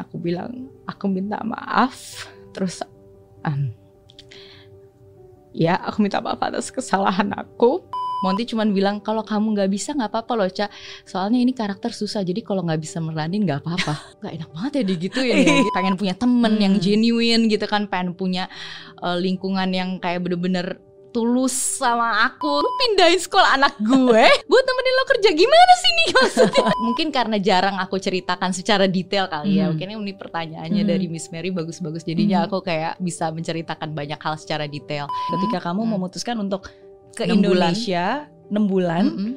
aku bilang aku minta maaf. Terus um, ya aku minta maaf atas kesalahan aku. Monty cuman bilang kalau kamu nggak bisa nggak apa-apa loh Ca. Soalnya ini karakter susah jadi kalau nggak bisa meranin nggak apa-apa. Nggak enak banget ya digituin ya. Pengen punya temen yang genuine gitu kan pengen punya uh, lingkungan yang kayak bener-bener tulus sama aku lu pindahin sekolah anak gue buat temenin lo kerja gimana sih nih maksudnya mungkin karena jarang aku ceritakan secara detail kali ya Hmm. mungkin ini pertanyaannya Hmm. dari Miss Mary bagus-bagus jadinya Hmm. aku kayak bisa menceritakan banyak hal secara detail Ketika kamu Hmm. memutuskan untuk ke Enam bulan. Indonesia 6 bulan, Mm-mm.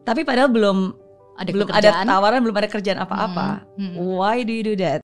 tapi padahal belum ada belum ada pekerjaan. tawaran, belum ada kerjaan apa-apa. Mm-mm. Why do you do that?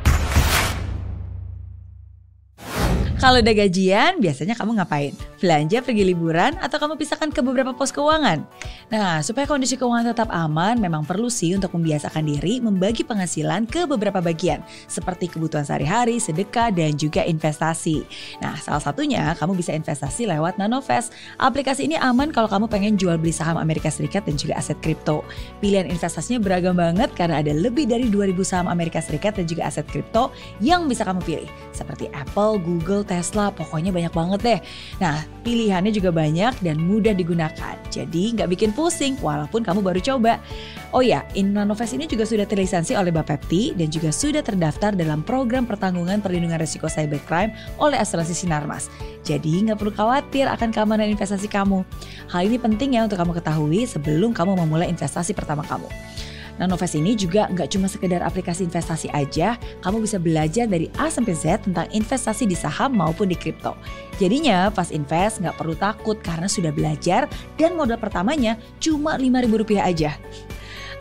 Kalau udah gajian, biasanya kamu ngapain? Belanja, pergi liburan, atau kamu pisahkan ke beberapa pos keuangan? Nah, supaya kondisi keuangan tetap aman, memang perlu sih untuk membiasakan diri membagi penghasilan ke beberapa bagian, seperti kebutuhan sehari-hari, sedekah, dan juga investasi. Nah, salah satunya kamu bisa investasi lewat Nanovest. Aplikasi ini aman kalau kamu pengen jual beli saham Amerika Serikat dan juga aset kripto. Pilihan investasinya beragam banget karena ada lebih dari 2000 saham Amerika Serikat dan juga aset kripto yang bisa kamu pilih. Seperti Apple, Google, Tesla, pokoknya banyak banget deh. Nah, pilihannya juga banyak dan mudah digunakan. Jadi nggak bikin pusing walaupun kamu baru coba. Oh ya, Innanovest ini juga sudah terlisensi oleh Bapepti dan juga sudah terdaftar dalam program pertanggungan perlindungan risiko cybercrime oleh asuransi Sinarmas. Jadi nggak perlu khawatir akan keamanan investasi kamu. Hal ini penting ya untuk kamu ketahui sebelum kamu memulai investasi pertama kamu. Nanovest ini juga nggak cuma sekedar aplikasi investasi aja, kamu bisa belajar dari A sampai Z tentang investasi di saham maupun di kripto. Jadinya pas invest nggak perlu takut karena sudah belajar dan modal pertamanya cuma Rp5.000 aja.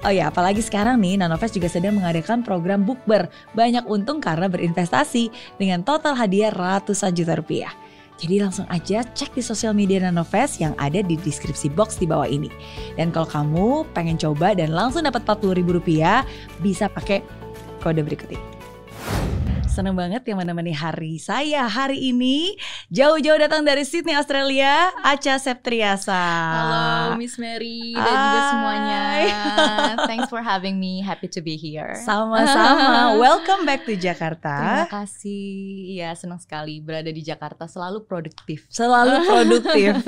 Oh ya, apalagi sekarang nih Nanovest juga sedang mengadakan program Bookber. Banyak untung karena berinvestasi dengan total hadiah ratusan juta rupiah. Jadi langsung aja cek di sosial media Nanovest yang ada di deskripsi box di bawah ini. Dan kalau kamu pengen coba dan langsung dapat Rp40.000, bisa pakai kode berikut ini. Seneng banget yang menemani hari saya hari ini. Jauh-jauh datang dari Sydney, Australia, Aca Septriasa. Halo Miss Mary dan juga semuanya. Thanks for having me. Happy to be here. Sama-sama. Welcome back to Terima Jakarta. kasih. Ya senang sekali berada di Jakarta. Selalu produktif. Selalu produktif.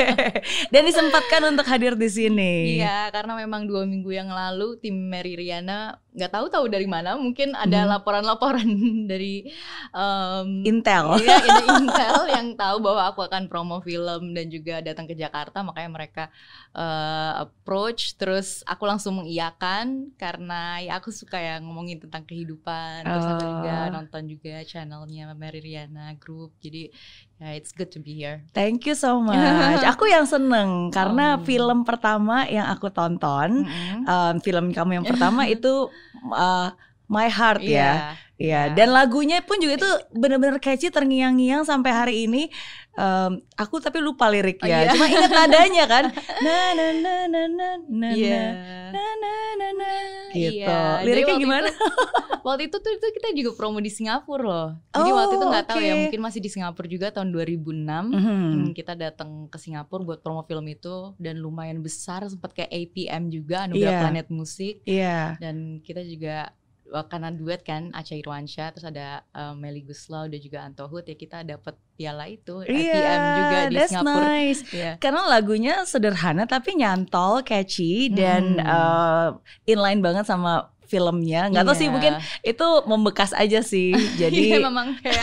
Dan disempatkan untuk hadir di sini. Iya, karena memang dua minggu yang lalu tim Mary Riana nggak tahu tahu dari mana. Mungkin ada Hmm. Dari um, Intel. Iya, ini Intel yang tahu bahwa aku akan promo film dan juga datang ke Jakarta, makanya mereka uh, approach. Terus aku langsung mengiyakan karena ya aku suka ya ngomongin tentang kehidupan. Terus aku juga Oh. nonton juga channelnya Mary Riana Group. Jadi ya it's good to be here. Thank you so much. Aku yang seneng karena Oh. film pertama yang aku tonton, Mm-mm. um, film kamu yang pertama itu uh, My Heart ya. Iya. Iya, Iya. dan lagunya pun juga itu bener-bener catchy terngiang-ngiang sampai hari ini. Em, aku tapi lupa liriknya, Oh, iya. cuma ingat nadanya kan. Na na na na na na Iya. na na na na gitu. Iya, jadi Liriknya waktu gimana? itu- waktu itu tuh itu kita juga promo di Singapura loh. Jadi Oh, waktu itu nggak tahu ya, mungkin masih di Singapura juga tahun 2006. Mhm. Hmm, kita datang ke Singapura buat promo film itu dan lumayan besar sempat kayak APM juga Anugerah Iya. Planet Musik Iya. dan kita juga karena duet kan Aca Irwansyah terus ada eh, Melly Guslau dan juga Anto Hood ya kita dapat piala itu APM Iya, juga di that's Singapura. nice. Iya. Karena lagunya sederhana tapi nyantol, catchy dan Hmm. eh, inline banget sama filmnya. Nggak tahu sih Iya. mungkin itu membekas aja sih. Jadi Iya, memang kayak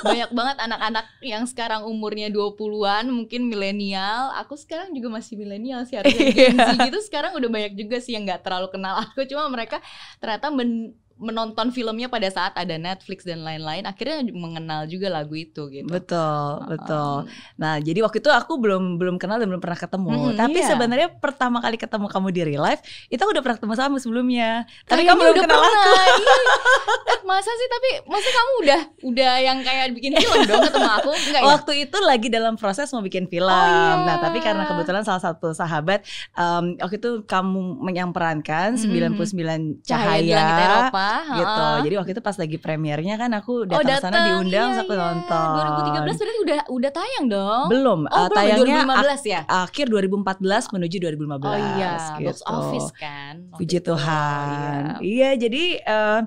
banyak banget anak-anak yang sekarang umurnya 20-an mungkin milenial. Aku sekarang juga masih milenial sih harusnya Gen Z Iya. gitu. Sekarang udah banyak juga sih yang nggak terlalu kenal aku. Cuma mereka ternyata men- menonton filmnya pada saat ada Netflix dan lain-lain. Akhirnya mengenal juga lagu itu gitu. betul, betul. Nah, jadi waktu itu aku belum belum kenal dan belum pernah ketemu. Mm-mm, Tapi iya. sebenarnya pertama kali ketemu kamu di real life, itu aku udah pernah ketemu sama sebelumnya. Tapi kayaknya kamu belum udah kenal aku. pernah, iya. Eh, masa sih tapi masa kamu udah udah yang kayak bikin film dong ketemu aku enggak ya? Waktu itu lagi dalam proses mau bikin film. Oh, iya. Nah, tapi karena kebetulan salah satu sahabat um, waktu itu kamu yang perankan Mhm. 99 Cahaya di Cahaya, Langit Eropa gitu. heeh. Jadi waktu itu pas lagi premiernya kan aku Oh datang sana datang, diundang iya, aku iya. nonton. 2013 berarti udah udah tayang dong. Belum, Oh, uh, belum tayangnya ak- 2015 ya? akhir 2014 menuju 2015. Oh iya, box gitu. office kan. Puji itu. Tuhan. Iya. Iya, jadi eh,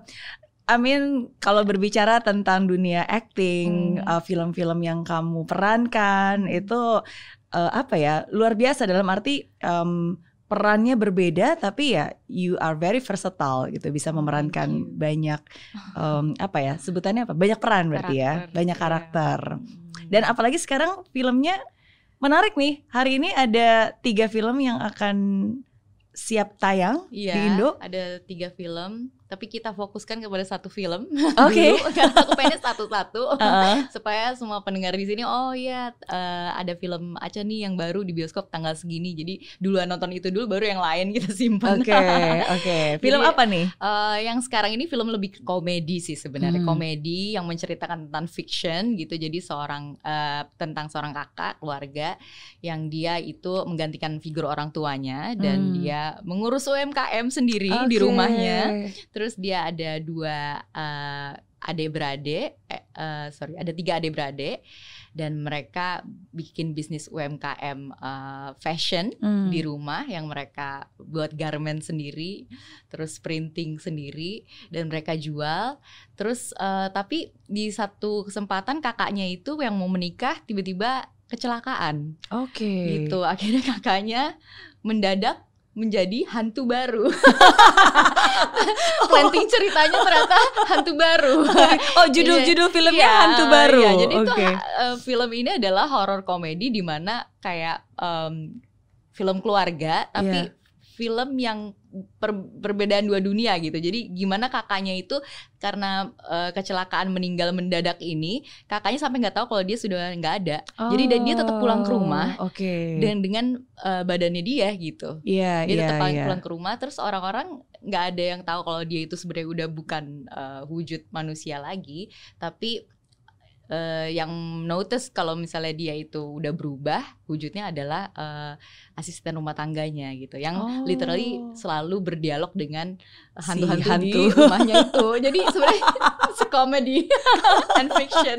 I mean kalau berbicara tentang dunia acting, Hmm. uh, film-film yang kamu perankan itu uh, apa ya luar biasa dalam arti um, perannya berbeda tapi ya you are very versatile gitu bisa memerankan Thank you. banyak um, apa ya sebutannya apa banyak peran berarti ya banyak iya. karakter Hmm. dan apalagi sekarang filmnya menarik nih hari ini ada tiga film yang akan siap tayang Iya, di Indo. ada tiga film, tapi kita fokuskan kepada satu film. Oke. dulu, karena aku pengen satu-satu Heeh. supaya semua pendengar di sini, oh iya eh, ada film Aca nih yang baru di bioskop tanggal segini, jadi duluan nonton itu dulu, baru yang lain kita simpan. Oke, oke. Film Jadi, apa nih? Eh, yang sekarang ini film lebih komedi sih sebenarnya Hmm. komedi yang menceritakan tentang fiction gitu jadi seorang eh, tentang seorang kakak keluarga yang dia itu menggantikan figur orang tuanya dan Hmm. dia mengurus UMKM sendiri di Oke. rumahnya terus dia ada dua eh, adik beradik eh, eh, sorry ada tiga adik beradik dan mereka bikin bisnis UMKM eh, fashion Hmm. di rumah yang mereka buat garment sendiri, terus printing sendiri dan mereka jual. Terus eh, tapi di satu kesempatan kakaknya itu yang mau menikah tiba-tiba kecelakaan Oke. gitu. Akhirnya kakaknya mendadak menjadi hantu baru. Planting ceritanya ternyata hantu baru. Oh, judul-judul filmnya Iya, hantu baru. iya. jadi Oke. ha- eh, film ini adalah horror komedi di mana kayak em, film keluarga tapi Iya. film yang per- perbedaan dua dunia gitu. Jadi gimana kakaknya itu karena eh, kecelakaan meninggal mendadak ini, kakaknya sampai nggak tahu kalau dia sudah nggak ada. Jadi dia- dia tetap pulang ke rumah Oh, Oke. Dan dengan eh, badannya dia gitu. Iya, Dia iya, tetap pulang, iya. pulang ke rumah terus orang-orang nggak ada yang tahu kalau dia itu sebenarnya udah bukan eh, wujud manusia lagi, tapi eh, yang notice kalau misalnya dia itu udah berubah, wujudnya adalah eh, asisten rumah tangganya gitu, yang Oh. literally selalu berdialog dengan Si hantu-hantu di hantu. rumahnya itu. Jadi sebenarnya comedy and fiction.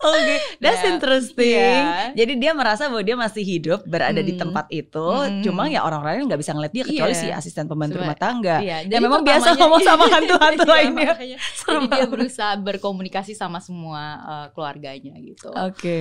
Oke, that's Ya. interesting. Iya. Jadi dia merasa bahwa dia masih hidup berada di Hmm. tempat itu, Hmm. cuma ya orang-orang nggak bisa ngeliat dia kecuali Iya. si asisten pembantu rumah tangga. Iya, Ya memang biasa ngomong sama hantu-hantu Iya, lainnya. makanya. Jadi dia berusaha berkomunikasi sama semua uh, keluarganya gitu. Oke,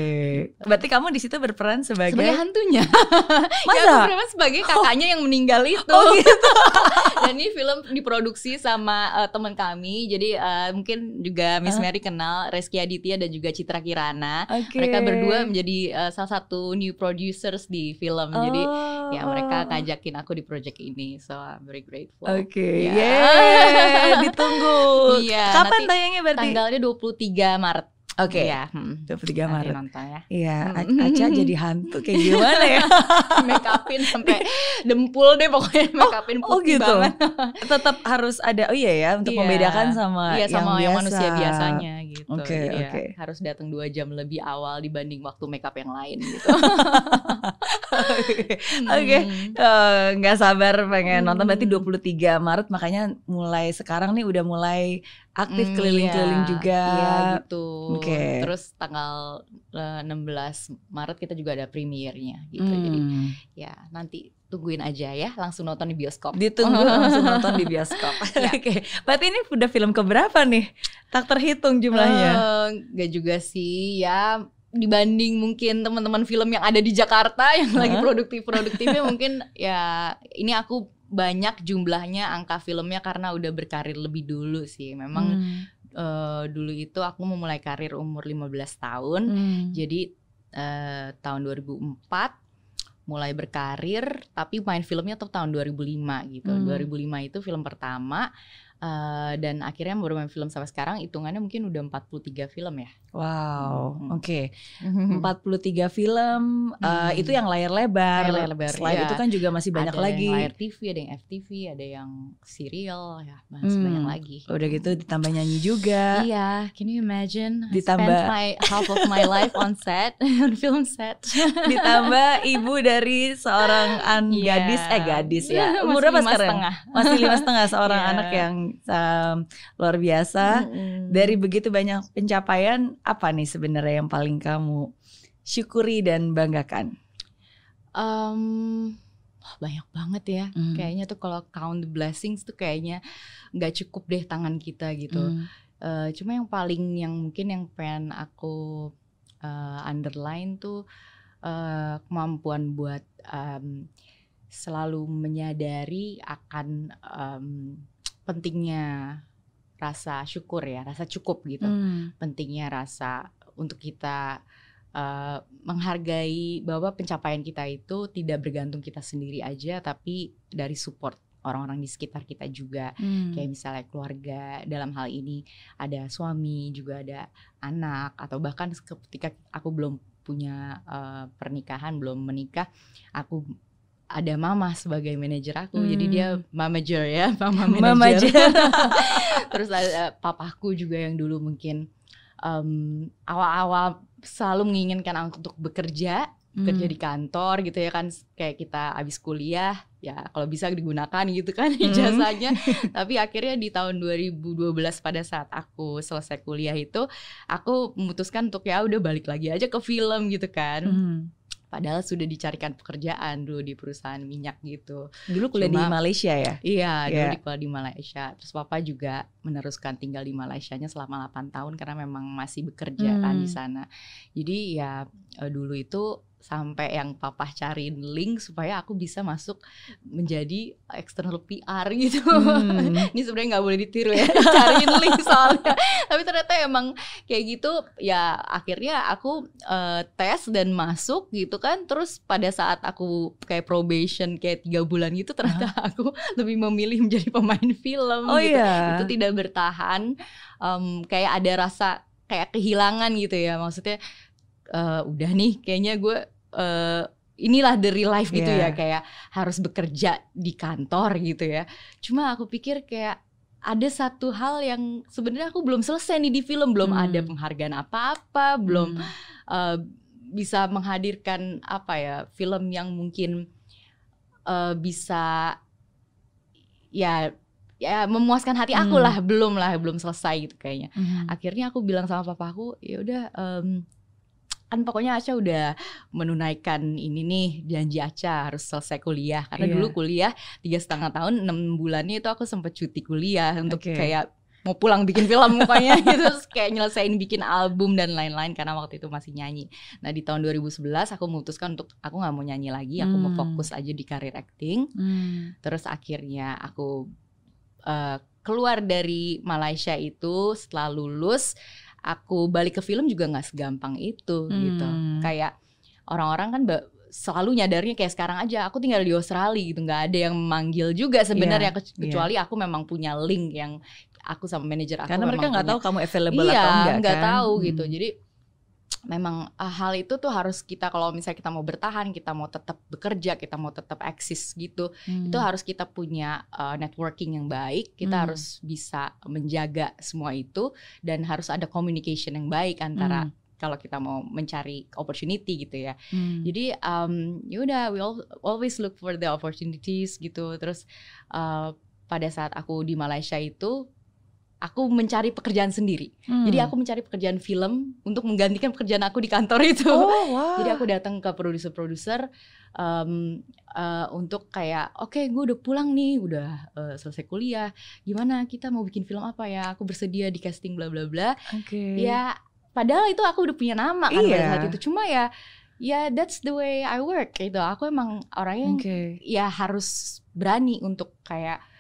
berarti kamu di situ berperan sebagai, Sebagai hantunya. Masa? Ya, aku berperan sebagai kakaknya yang meninggal itu. Oh, gitu. Dan ini film diproduksi sama uh, teman kami. Jadi uh, mungkin juga Miss. Mary kenal Reski Aditya dan juga Citra Kirana. Oke. Mereka berdua menjadi uh, salah satu new producers di film. Jadi Oh. ya mereka ngajakin aku di project ini. So I'm very grateful. Oke, Ya. yeay, ditunggu. Iya, Kapan nanti tayangnya berarti? Tanggalnya 23 Maret. Oke, Iya, hmm. 23 Nanti Maret. nonton ya. Iya, Hmm. Aca jadi hantu kayak gimana ya? make upin sampai dempul deh pokoknya make upin oh putih gitu. banget. Tetap harus ada oh iya ya untuk Iya. membedakan sama Iya sama yang, yang, biasa. manusia biasanya gitu. Oke, Jadi ya oke. harus datang dua jam lebih awal dibanding waktu make up yang lain gitu. Oke, Hmm. Eh, nggak sabar pengen nonton berarti Hmm. 23 Maret makanya mulai sekarang nih udah mulai aktif Hmm, keliling-keliling iya. juga. Iya gitu. Oke. Terus tanggal eh, 16 Maret kita juga ada premiernya gitu. Jadi Hmm. ya nanti tungguin aja ya langsung nonton di bioskop. Ditunggu langsung nonton di bioskop. Ya. Oke, berarti ini udah film keberapa nih? Tak terhitung jumlahnya. Nggak juga sih ya dibanding mungkin teman-teman film yang ada di Jakarta yang lagi Hah? produktif-produktifnya mungkin ya ini aku banyak jumlahnya angka filmnya karena udah berkarir lebih dulu sih. Memang Hmm. eh, dulu itu aku memulai karir umur 15 tahun. Hmm. Jadi eh, tahun 2004 mulai berkarir tapi main filmnya tuh tahun 2005 gitu. Hmm. 2005 itu film pertama eh, dan akhirnya baru main film sampai sekarang hitungannya mungkin udah 43 film ya. Wow, Hmm. oke. 43 film Hmm. itu yang layar lebar. Layar lebar, Selain iya. itu kan juga masih banyak ada lagi. yang layar TV, ada yang FTV, ada yang serial ya, masih Hmm. banyak lagi. Udah gitu ditambah nyanyi juga. Iya, can you imagine? I Ditambah- spent my half of my life on set, on film set. ditambah ibu dari seorang an Iya. gadis eh gadis ya Masih umur berapa lima sekarang setengah. masih lima setengah seorang Iya. anak yang um, luar biasa Mm-mm. dari begitu banyak pencapaian apa nih sebenarnya yang paling kamu syukuri dan banggakan Em, wah, banyak banget ya. Hmm. Kayaknya tuh kalau count the blessings tuh kayaknya nggak cukup deh tangan kita gitu. Hmm. Uh, cuma yang paling yang mungkin yang pengen aku uh, underline tuh uh, kemampuan buat um, selalu menyadari akan um, pentingnya rasa syukur ya, rasa cukup gitu. Hmm. Pentingnya rasa untuk kita uh, menghargai bahwa pencapaian kita itu tidak bergantung kita sendiri aja, tapi dari support orang-orang di sekitar kita juga. Hmm. Kayak misalnya keluarga dalam hal ini ada suami, juga ada anak atau bahkan ketika aku belum punya uh, pernikahan, belum menikah, aku ada mama sebagai manajer aku hmm. jadi dia hmm. manager ya mama manajer terus ada papaku juga yang dulu mungkin um, awal-awal selalu menginginkan aku untuk bekerja hmm. kerja di kantor gitu ya kan kayak kita habis kuliah ya kalau bisa digunakan gitu kan hmm. ijazahnya tapi akhirnya di tahun 2012 pada saat aku selesai kuliah itu aku memutuskan untuk ya udah balik lagi aja ke film gitu kan hmm Padahal sudah dicarikan pekerjaan dulu di perusahaan minyak gitu. Dulu kuliah Cuma, di Malaysia ya? Iya, dulu yeah. di kuliah di Malaysia. Terus papa juga meneruskan tinggal di Malaysianya selama 8 tahun karena memang masih bekerja hmm. kan di hmm. sana. Jadi ya eh, dulu itu sampai yang papa cariin link supaya aku bisa masuk menjadi external PR gitu. Hmm. Ini sebenarnya nggak boleh ditiru ya, cariin link soalnya. Tapi ternyata emang kayak gitu ya akhirnya aku uh, tes dan masuk gitu kan. Terus pada saat aku kayak probation kayak tiga bulan gitu ternyata huh? aku lebih memilih menjadi pemain film oh, gitu. Iya. Itu tidak bertahan. Um, kayak ada rasa kayak kehilangan gitu ya maksudnya uh, udah nih kayaknya gue uh, inilah the real life gitu yeah. ya kayak harus bekerja di kantor gitu ya. Cuma aku pikir kayak ada satu hal yang sebenarnya aku belum selesai nih di film, belum hmm. ada penghargaan apa-apa, belum hmm. uh, bisa menghadirkan apa ya film yang mungkin uh, bisa ya ya memuaskan hati aku hmm. lah, belum lah, belum selesai gitu kayaknya. Hmm. Akhirnya aku bilang sama papaku, ya udah um, kan pokoknya Aca udah menunaikan ini nih janji Aca harus selesai kuliah karena yeah. dulu kuliah tiga setengah tahun enam bulannya itu aku sempat cuti kuliah untuk okay. kayak mau pulang bikin film mukanya gitu terus kayak nyelesain bikin album dan lain-lain karena waktu itu masih nyanyi. Nah di tahun 2011 aku memutuskan untuk aku nggak mau nyanyi lagi, aku hmm. mau fokus aja di karir acting. Hmm. Terus akhirnya aku uh, keluar dari Malaysia itu setelah lulus aku balik ke film juga nggak segampang itu gitu. hmm. gitu kayak orang-orang kan selalu nyadarnya kayak sekarang aja aku tinggal di Australia gitu nggak ada yang memanggil juga sebenarnya yeah, kecuali yeah. aku memang punya link yang aku sama manajer aku karena mereka nggak tahu kamu available iya, atau enggak nggak kan? tahu gitu hmm. jadi memang uh, hal itu tuh harus kita kalau misalnya kita mau bertahan, kita mau tetap bekerja, kita mau tetap eksis gitu, hmm. itu harus kita punya uh, networking yang baik, kita hmm. harus bisa menjaga semua itu dan harus ada communication yang baik antara hmm kalau kita mau mencari opportunity gitu ya. Hmm. Jadi um, ya udah we all, always look for the opportunities gitu. Terus uh, pada saat aku di Malaysia itu aku mencari pekerjaan sendiri. Hmm. Jadi aku mencari pekerjaan film untuk menggantikan pekerjaan aku di kantor itu. Oh, wow. Jadi aku datang ke produser-produser um, uh, untuk kayak, oke, okay, gue udah pulang nih, udah uh, selesai kuliah. Gimana kita mau bikin film apa ya? Aku bersedia di casting bla bla bla. Oke. Okay. Ya, padahal itu aku udah punya nama kan iya. pada saat itu. Cuma ya, ya that's the way I work gitu. Aku emang orangnya okay. ya harus berani untuk kayak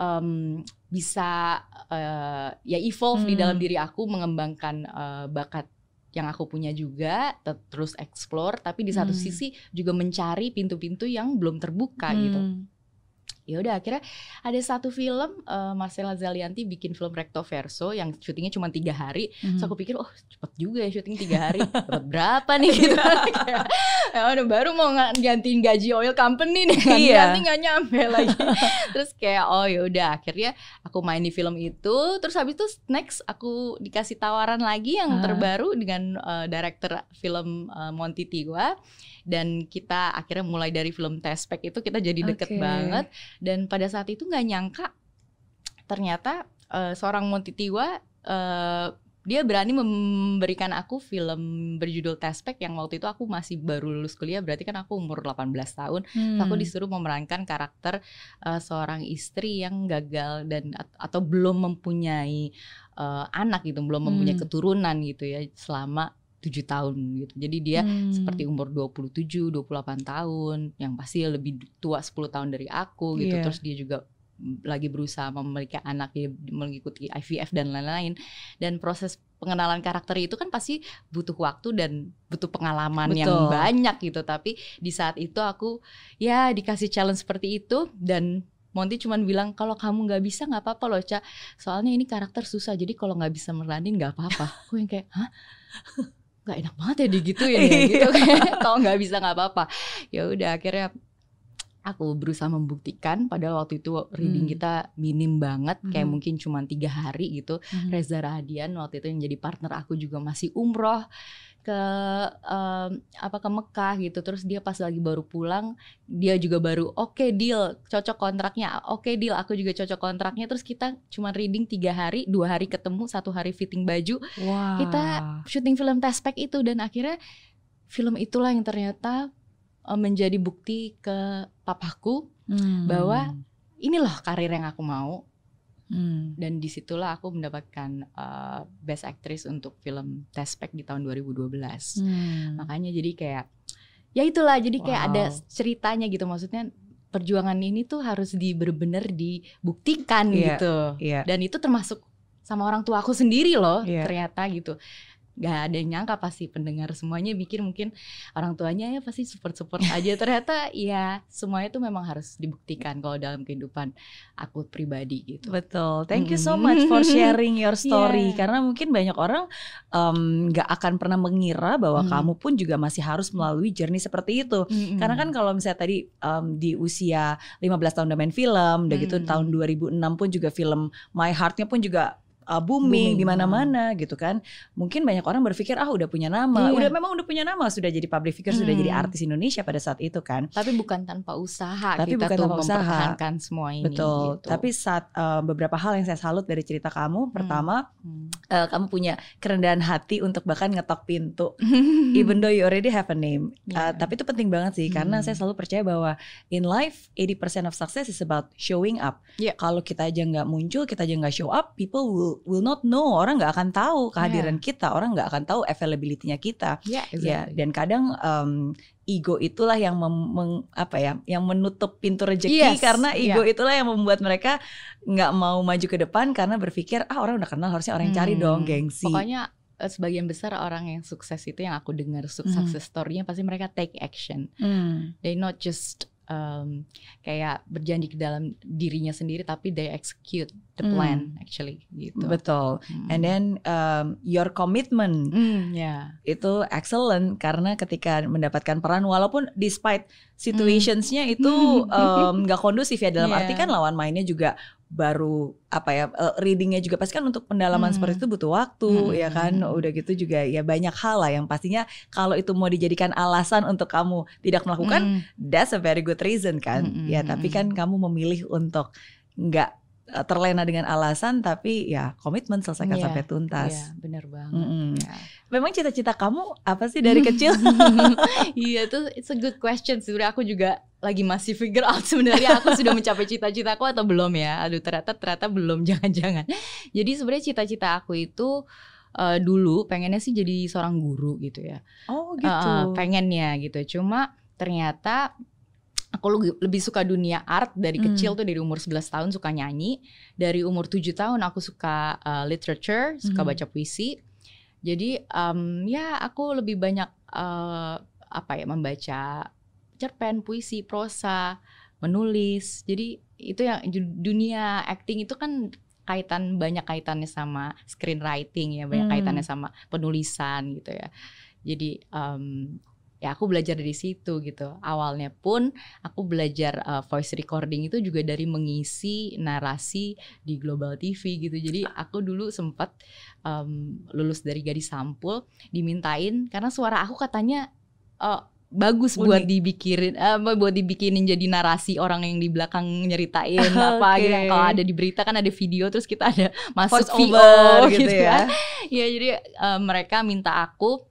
um, bisa uh, ya evolve hmm. di dalam diri aku mengembangkan uh, bakat yang aku punya juga terus explore tapi di satu hmm. sisi juga mencari pintu-pintu yang belum terbuka hmm. gitu ya udah akhirnya ada satu film uh, Marcella Zalianti bikin film Recto Verso yang syutingnya cuma tiga hari. Mm-hmm. so aku pikir oh cepet juga ya syuting tiga hari. Dapat berapa nih? Gitu. Kayak ya udah baru mau gantiin gaji oil company nih. Kan iya. ganti nggak nyampe lagi. Terus kayak oh ya udah. Akhirnya aku main di film itu. Terus habis itu next aku dikasih tawaran lagi yang uh. terbaru dengan uh, director film uh, Monty Tigua dan kita akhirnya mulai dari film Tespek itu kita jadi deket okay. banget dan pada saat itu nggak nyangka ternyata uh, seorang Monty Tiwa uh, dia berani memberikan aku film berjudul Tespek yang waktu itu aku masih baru lulus kuliah berarti kan aku umur 18 tahun Hmm. aku disuruh memerankan karakter uh, seorang istri yang gagal dan at- atau belum mempunyai uh, anak gitu belum mempunyai Hmm. keturunan gitu ya selama tujuh tahun gitu. Jadi dia Hmm. seperti umur 27, 28 tahun yang pasti lebih tua 10 tahun dari aku gitu. Iya. terus dia juga lagi berusaha memiliki anak dia mengikuti IVF dan lain-lain. Dan proses pengenalan karakter itu kan pasti butuh waktu dan butuh pengalaman yang Betul. banyak gitu. Tapi di saat itu aku ya dikasih challenge seperti itu. Dan Monty cuman bilang kalau kamu nggak bisa nggak apa-apa loh Ca. Soalnya ini karakter susah. Jadi kalau nggak bisa meranin nggak apa-apa. Aku yang kayak hah nggak enak banget ya digituin ya gitu kalau nggak bisa nggak apa-apa ya udah akhirnya aku berusaha membuktikan pada waktu itu reading Hmm. kita minim banget kayak Mhm. mungkin cuma tiga hari gitu Hmm. Reza Radian waktu itu yang jadi partner aku juga masih umroh ke em, apa ke Mekah gitu. Terus dia pas lagi baru pulang dia juga baru oke deal cocok kontraknya. Oke deal aku juga cocok kontraknya. Terus kita cuma reading tiga hari dua hari ketemu satu hari fitting baju. Wah. kita- syuting film Tespek itu dan akhirnya film itulah yang ternyata eh, menjadi bukti ke papaku Hmm. bahwa ini loh karir yang aku mau Hmm. dan di situlah aku mendapatkan uh, Best Actress untuk film Tespek di tahun 2012 Hmm. makanya jadi kayak ya itulah jadi kayak Wow. ada ceritanya gitu maksudnya perjuangan ini tuh harus di bener-bener dibuktikan Iya, gitu Iya. dan itu termasuk sama orang tua aku sendiri loh Iya. ternyata gitu Gak ada yang nyangka pasti pendengar semuanya mikir mungkin orang tuanya ya pasti support-support aja ternyata ya semuanya itu memang harus dibuktikan kalau dalam kehidupan aku pribadi gitu Betul. Thank you so much for sharing your story. Iya. Karena mungkin banyak orang em, nggak akan pernah mengira bahwa Hmm. kamu pun juga masih harus melalui journey seperti itu. Karena kan kalau misalnya tadi em, di usia 15 tahun udah main film, udah gitu Mm-mm. tahun 2006 pun juga film My Heart-nya pun juga uh, booming, Booming, di mana-mana gitu kan. Mungkin banyak orang berpikir ah udah punya nama, Iya. udah memang udah punya nama, sudah jadi public figure, sudah Hmm. jadi artis Indonesia pada saat itu kan. tapi bukan tanpa usaha Tapi kita bukan tuh tanpa usaha. mempertahankan semua ini Betul. gitu. Tapi saat uh, beberapa hal yang saya salut dari cerita kamu, pertama Hmm. uh, kamu punya kerendahan hati untuk bahkan ngetok pintu, even though you already have a name. Uh, Iya. tapi itu penting banget sih, karena Hmm. saya selalu percaya bahwa in life 80% of success is about showing up. Iya. Kalau kita aja nggak muncul, kita aja nggak show up, people will will not know. Orang nggak akan tahu kehadiran kita, orang nggak akan tahu availability-nya kita. Ya, Ya, exactly. dan kadang um, ego itulah yang mem- meng- apa ya, yang menutup pintu rezeki Yes, karena iya. ego itulah yang membuat mereka nggak mau maju ke depan karena berpikir ah orang udah kenal harusnya orang yang cari Hmm. dong gengsi. Pokoknya eh, sebagian besar orang yang sukses itu yang aku dengar su- Mhm. success story-nya pasti mereka take action. Hmm. They not just um, kayak berjanji ke dalam dirinya sendiri tapi they execute the Hmm. plan actually gitu. Betul. Hmm. And then um, your commitment Hmm, ya. itu excellent karena ketika mendapatkan peran walaupun despite situationsnya itu um, nggak kondusif ya dalam Iya. arti kan lawan mainnya juga baru apa ya uh, readingnya juga pasti kan untuk pendalaman Hmm. seperti itu butuh waktu Hmm. ya kan udah gitu juga ya banyak hal lah yang pastinya kalau itu mau dijadikan alasan untuk kamu tidak melakukan Hmm. that's a very good reason kan Mm-mm, ya tapi kan kamu memilih untuk nggak terlena dengan alasan tapi ya komitmen selesaikan Iya, sampai tuntas. Iya, benar banget. Mm-mm. Ya. memang cita-cita kamu apa sih dari kecil? Iya tuh it's a good question sebenarnya aku juga lagi masih figure out sebenarnya aku sudah mencapai cita-citaku atau belum ya. Aduh ternyata ternyata belum. Jangan-jangan. Jadi sebenarnya cita-cita aku itu eh, dulu pengennya sih jadi seorang guru gitu ya. Oh Eh, eh, pengennya gitu. Cuma ternyata aku lebih, suka dunia art dari Hmm. kecil tuh dari umur 11 tahun suka nyanyi dari umur 7 tahun aku suka eh, literature suka Mhm. baca puisi jadi em, ya aku lebih banyak eh, apa ya membaca cerpen puisi prosa menulis jadi itu yang dunia acting itu kan kaitan banyak kaitannya sama screenwriting ya banyak Hmm. kaitannya sama penulisan gitu ya jadi em, ya aku belajar dari situ gitu awalnya pun aku belajar uh, voice recording itu juga dari mengisi narasi di Global TV gitu jadi aku dulu sempat um, lulus dari gadis sampul dimintain karena suara aku katanya uh, bagus Unik. buat dibikinin apa buat dibikinin jadi narasi orang yang di belakang nyeritain apa gitu kalau ada di berita kan ada video terus kita ada masuk Voice VO over gitu ya. kan. ya jadi eh, mereka minta aku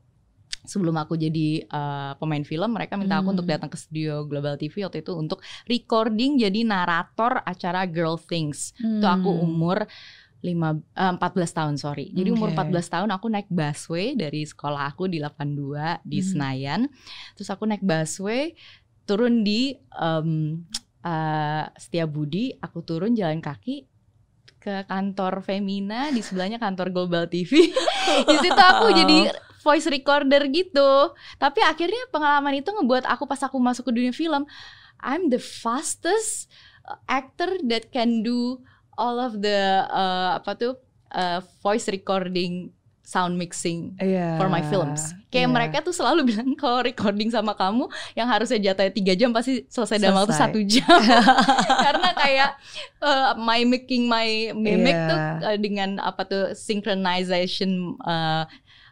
sebelum aku jadi eh, pemain film mereka minta aku Hmm. untuk datang ke studio Global TV waktu itu untuk recording jadi narator acara Girl Things itu aku Hmm. umur lima eh, 14 tahun sorry. Jadi umur Oke. 14 tahun aku naik busway dari sekolah aku di 82 di Hmm. Senayan. Terus aku naik busway turun di em, eh, Setiabudi, aku turun jalan kaki ke kantor Femina di sebelahnya kantor Global TV. di situ aku jadi voice recorder gitu. Tapi akhirnya pengalaman itu ngebuat aku pas aku masuk ke dunia film, I'm the fastest uh, actor that can do all of the uh, apa tuh uh, voice recording sound mixing Iya. for my films. Kayak Iya. mereka tuh selalu bilang kalau recording sama kamu yang harusnya jatahnya tiga jam pasti selesai dalam waktu Selesai. satu jam. Karena kayak uh, mimicking my mimic Iya. tuh uh, dengan apa tuh synchronization uh,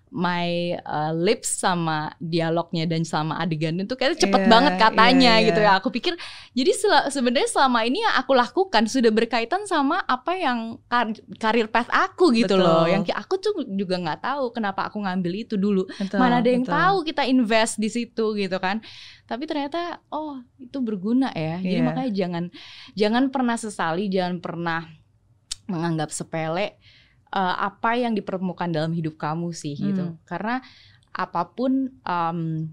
my uh, lips sama dialognya dan sama adegan itu kayak cepet Iya, banget katanya iya, iya. gitu ya. Aku pikir jadi sel- sebenarnya selama ini yang aku lakukan sudah berkaitan sama apa yang kar- karir path aku gitu Betul. loh. Yang aku tuh juga nggak tahu kenapa aku ngambil itu dulu. Betul, Mana ada yang betul. tahu kita invest di situ gitu kan. Tapi ternyata oh itu berguna ya. Jadi Iya. makanya jangan jangan pernah sesali, jangan pernah menganggap sepele eh, apa yang dipertemukan dalam hidup kamu sih gitu. Hmm. Karena apa pun um,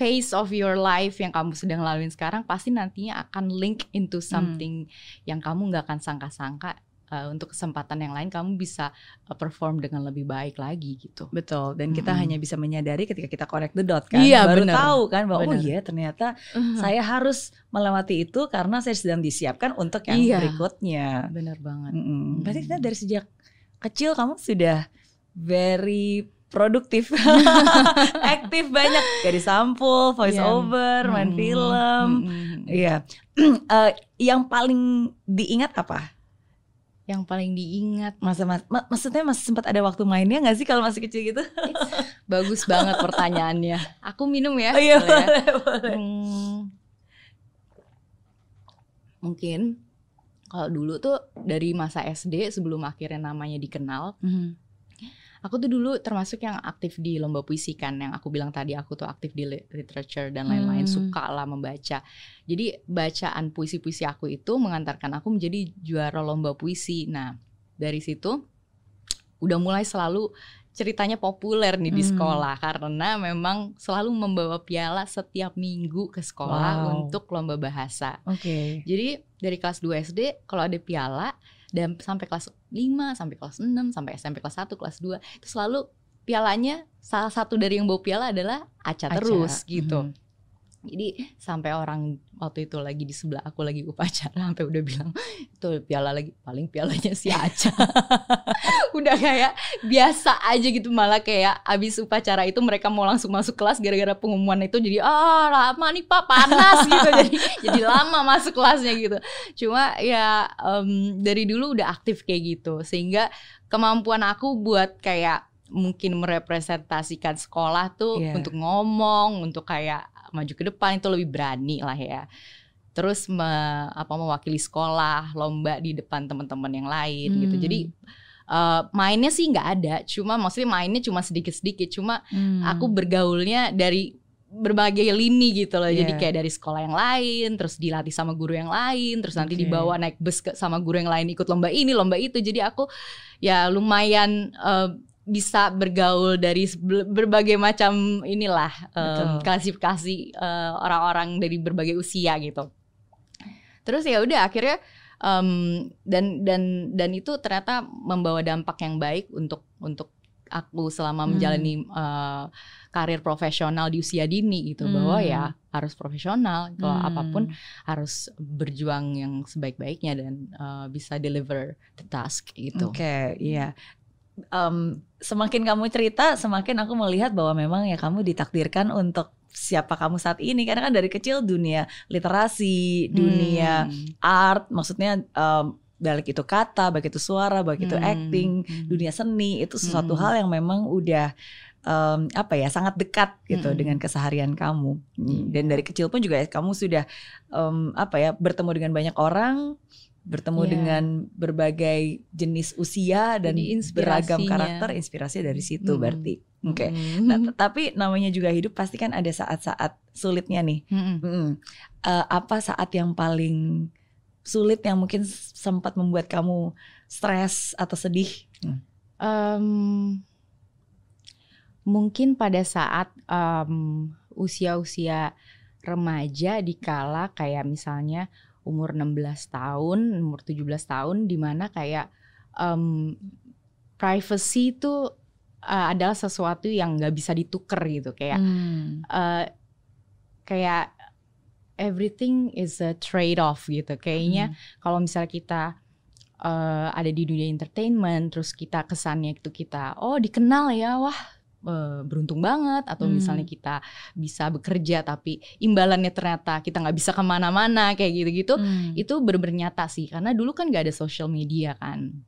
phase of your life yang kamu sedang laluin sekarang pasti nantinya akan link into something yang kamu nggak akan sangka-sangka eh, untuk kesempatan yang lain kamu bisa eh, perform dengan lebih baik lagi gitu. Betul, dan kita Mm-mm. hanya bisa menyadari ketika kita connect the dot kan. Iya, Baru bener. tahu kan bahwa oh Bener. iya ternyata saya harus melewati itu karena saya sedang disiapkan untuk yang Iya. berikutnya. Bener banget. Mm-mm. Berarti kita dari sejak kecil kamu sudah very produktif, aktif banyak dari sampul, voice Iya. over, main Mm-mm. film. Iya. Eh, yang paling diingat apa? Yang paling diingat Masa mas, ma- maksudnya masih sempat ada waktu mainnya nggak sih kalau masih kecil gitu? bagus banget pertanyaannya. Aku minum ya. Oh iya boleh ya? boleh boleh. Hmm, mungkin kalau dulu tuh dari masa SD sebelum akhirnya namanya dikenal, Mhm. Aku tuh dulu termasuk yang aktif di lomba puisi kan, yang aku bilang tadi aku tuh aktif di li- literature dan lain-lain, Hmm. suka lah membaca. Jadi bacaan puisi-puisi aku itu mengantarkan aku menjadi juara lomba puisi. Nah dari situ udah mulai selalu ceritanya populer nih di Hmm. sekolah karena memang selalu membawa piala setiap minggu ke sekolah Wow. untuk lomba bahasa. Oke. Jadi dari kelas 2 SD kalau ada piala dan sampai kelas 5, sampai kelas 6, sampai SMP kelas 1, kelas 2 itu selalu pialanya salah satu dari yang bawa piala adalah Aca, Aca. terus gitu. Mhm. Jadi sampai orang waktu itu lagi di sebelah aku lagi upacara sampai udah bilang itu piala lagi paling pialanya si Aca. udah kayak biasa aja gitu malah kayak abis upacara itu mereka mau langsung masuk kelas gara-gara pengumuman itu jadi ah lama nih pak panas gitu jadi jadi lama masuk kelasnya gitu. Cuma ya em, dari dulu udah aktif kayak gitu sehingga kemampuan aku buat kayak mungkin merepresentasikan sekolah tuh Iya. untuk ngomong untuk kayak maju ke depan itu lebih berani lah ya. Terus me- apa mewakili sekolah lomba di depan teman-teman yang lain gitu. Hmm. jadi eh, mainnya sih nggak ada. Cuma maksudnya mainnya cuma sedikit-sedikit. Cuma Hmm. aku bergaulnya dari berbagai lini gitu loh. Jadi Iya. kayak dari sekolah yang lain terus dilatih sama guru yang lain terus nanti dibawa naik bus ke sama guru yang lain ikut lomba ini lomba itu. Jadi aku ya lumayan eh, bisa bergaul dari berbagai macam inilah Betul. klasifikasi eh, orang-orang dari berbagai usia gitu terus ya udah akhirnya em, dan dan dan itu ternyata membawa dampak yang baik untuk untuk aku selama Hmm. menjalani eh, karir profesional di usia dini gitu Hmm. bahwa ya harus profesional kalau Hmm. apa pun harus berjuang yang sebaik-baiknya dan eh, bisa deliver the task gitu. Oke, iya. Em, semakin kamu cerita, semakin aku melihat bahwa memang ya kamu ditakdirkan untuk siapa kamu saat ini. Karena kan dari kecil dunia literasi, dunia Hmm. art, maksudnya em, balik itu kata, baik itu suara, baik itu Hmm. acting, Hmm. dunia seni itu sesuatu Hmm. hal yang memang udah um, apa ya sangat dekat gitu Mm-mm. dengan keseharian kamu Iya. dan dari kecil pun juga kamu sudah um, apa ya bertemu dengan banyak orang bertemu Iya. dengan berbagai jenis usia dan beragam karakter inspirasi dari situ Mm-mm. berarti oke Mm. Nah, t- tapi namanya juga hidup pasti kan ada saat-saat sulitnya nih Mm-mm. Mm-mm. Eh, apa saat yang paling sulit yang mungkin sempat membuat kamu stres atau sedih Em, mungkin pada saat em, usia-usia remaja dikala kayak misalnya umur 16 tahun, umur 17 tahun di mana kayak em, privacy itu eh, adalah sesuatu yang nggak bisa dituker gitu kayak Hmm. eh, kayak everything is a trade off gitu kayaknya kalau misalnya kita eh, ada di dunia entertainment terus kita kesannya itu kita oh dikenal ya wah eh, beruntung banget atau Hmm. misalnya kita bisa bekerja tapi imbalannya ternyata kita nggak bisa ke mana-mana kayak gitu-gitu Hmm. itu bener-bener nyata sih karena dulu kan nggak ada social media kan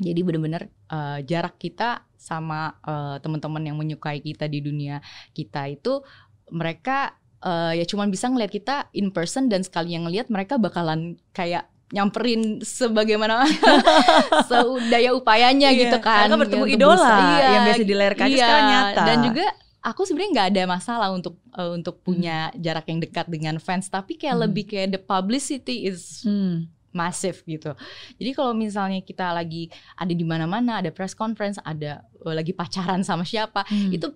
jadi bener-bener eh, jarak kita sama eh, teman-teman yang menyukai kita di dunia kita itu mereka eh, ya cuman bisa ngelihat kita in person dan sekali yang ngelihat mereka bakalan kayak nyamperin sebagaimana sedaya upayanya Iya, gitu kan karena bertemu Untuk idola. Iya, yang biasa di layar kaca iya. sekarang nyata. dan juga aku sebenarnya nggak ada masalah untuk eh, untuk punya jarak yang dekat dengan fans tapi kayak Hmm. lebih kayak the publicity is Hmm. masif gitu. Jadi kalau misalnya kita lagi ada di mana-mana, ada press conference, ada eh, lagi pacaran sama siapa, Hmm. itu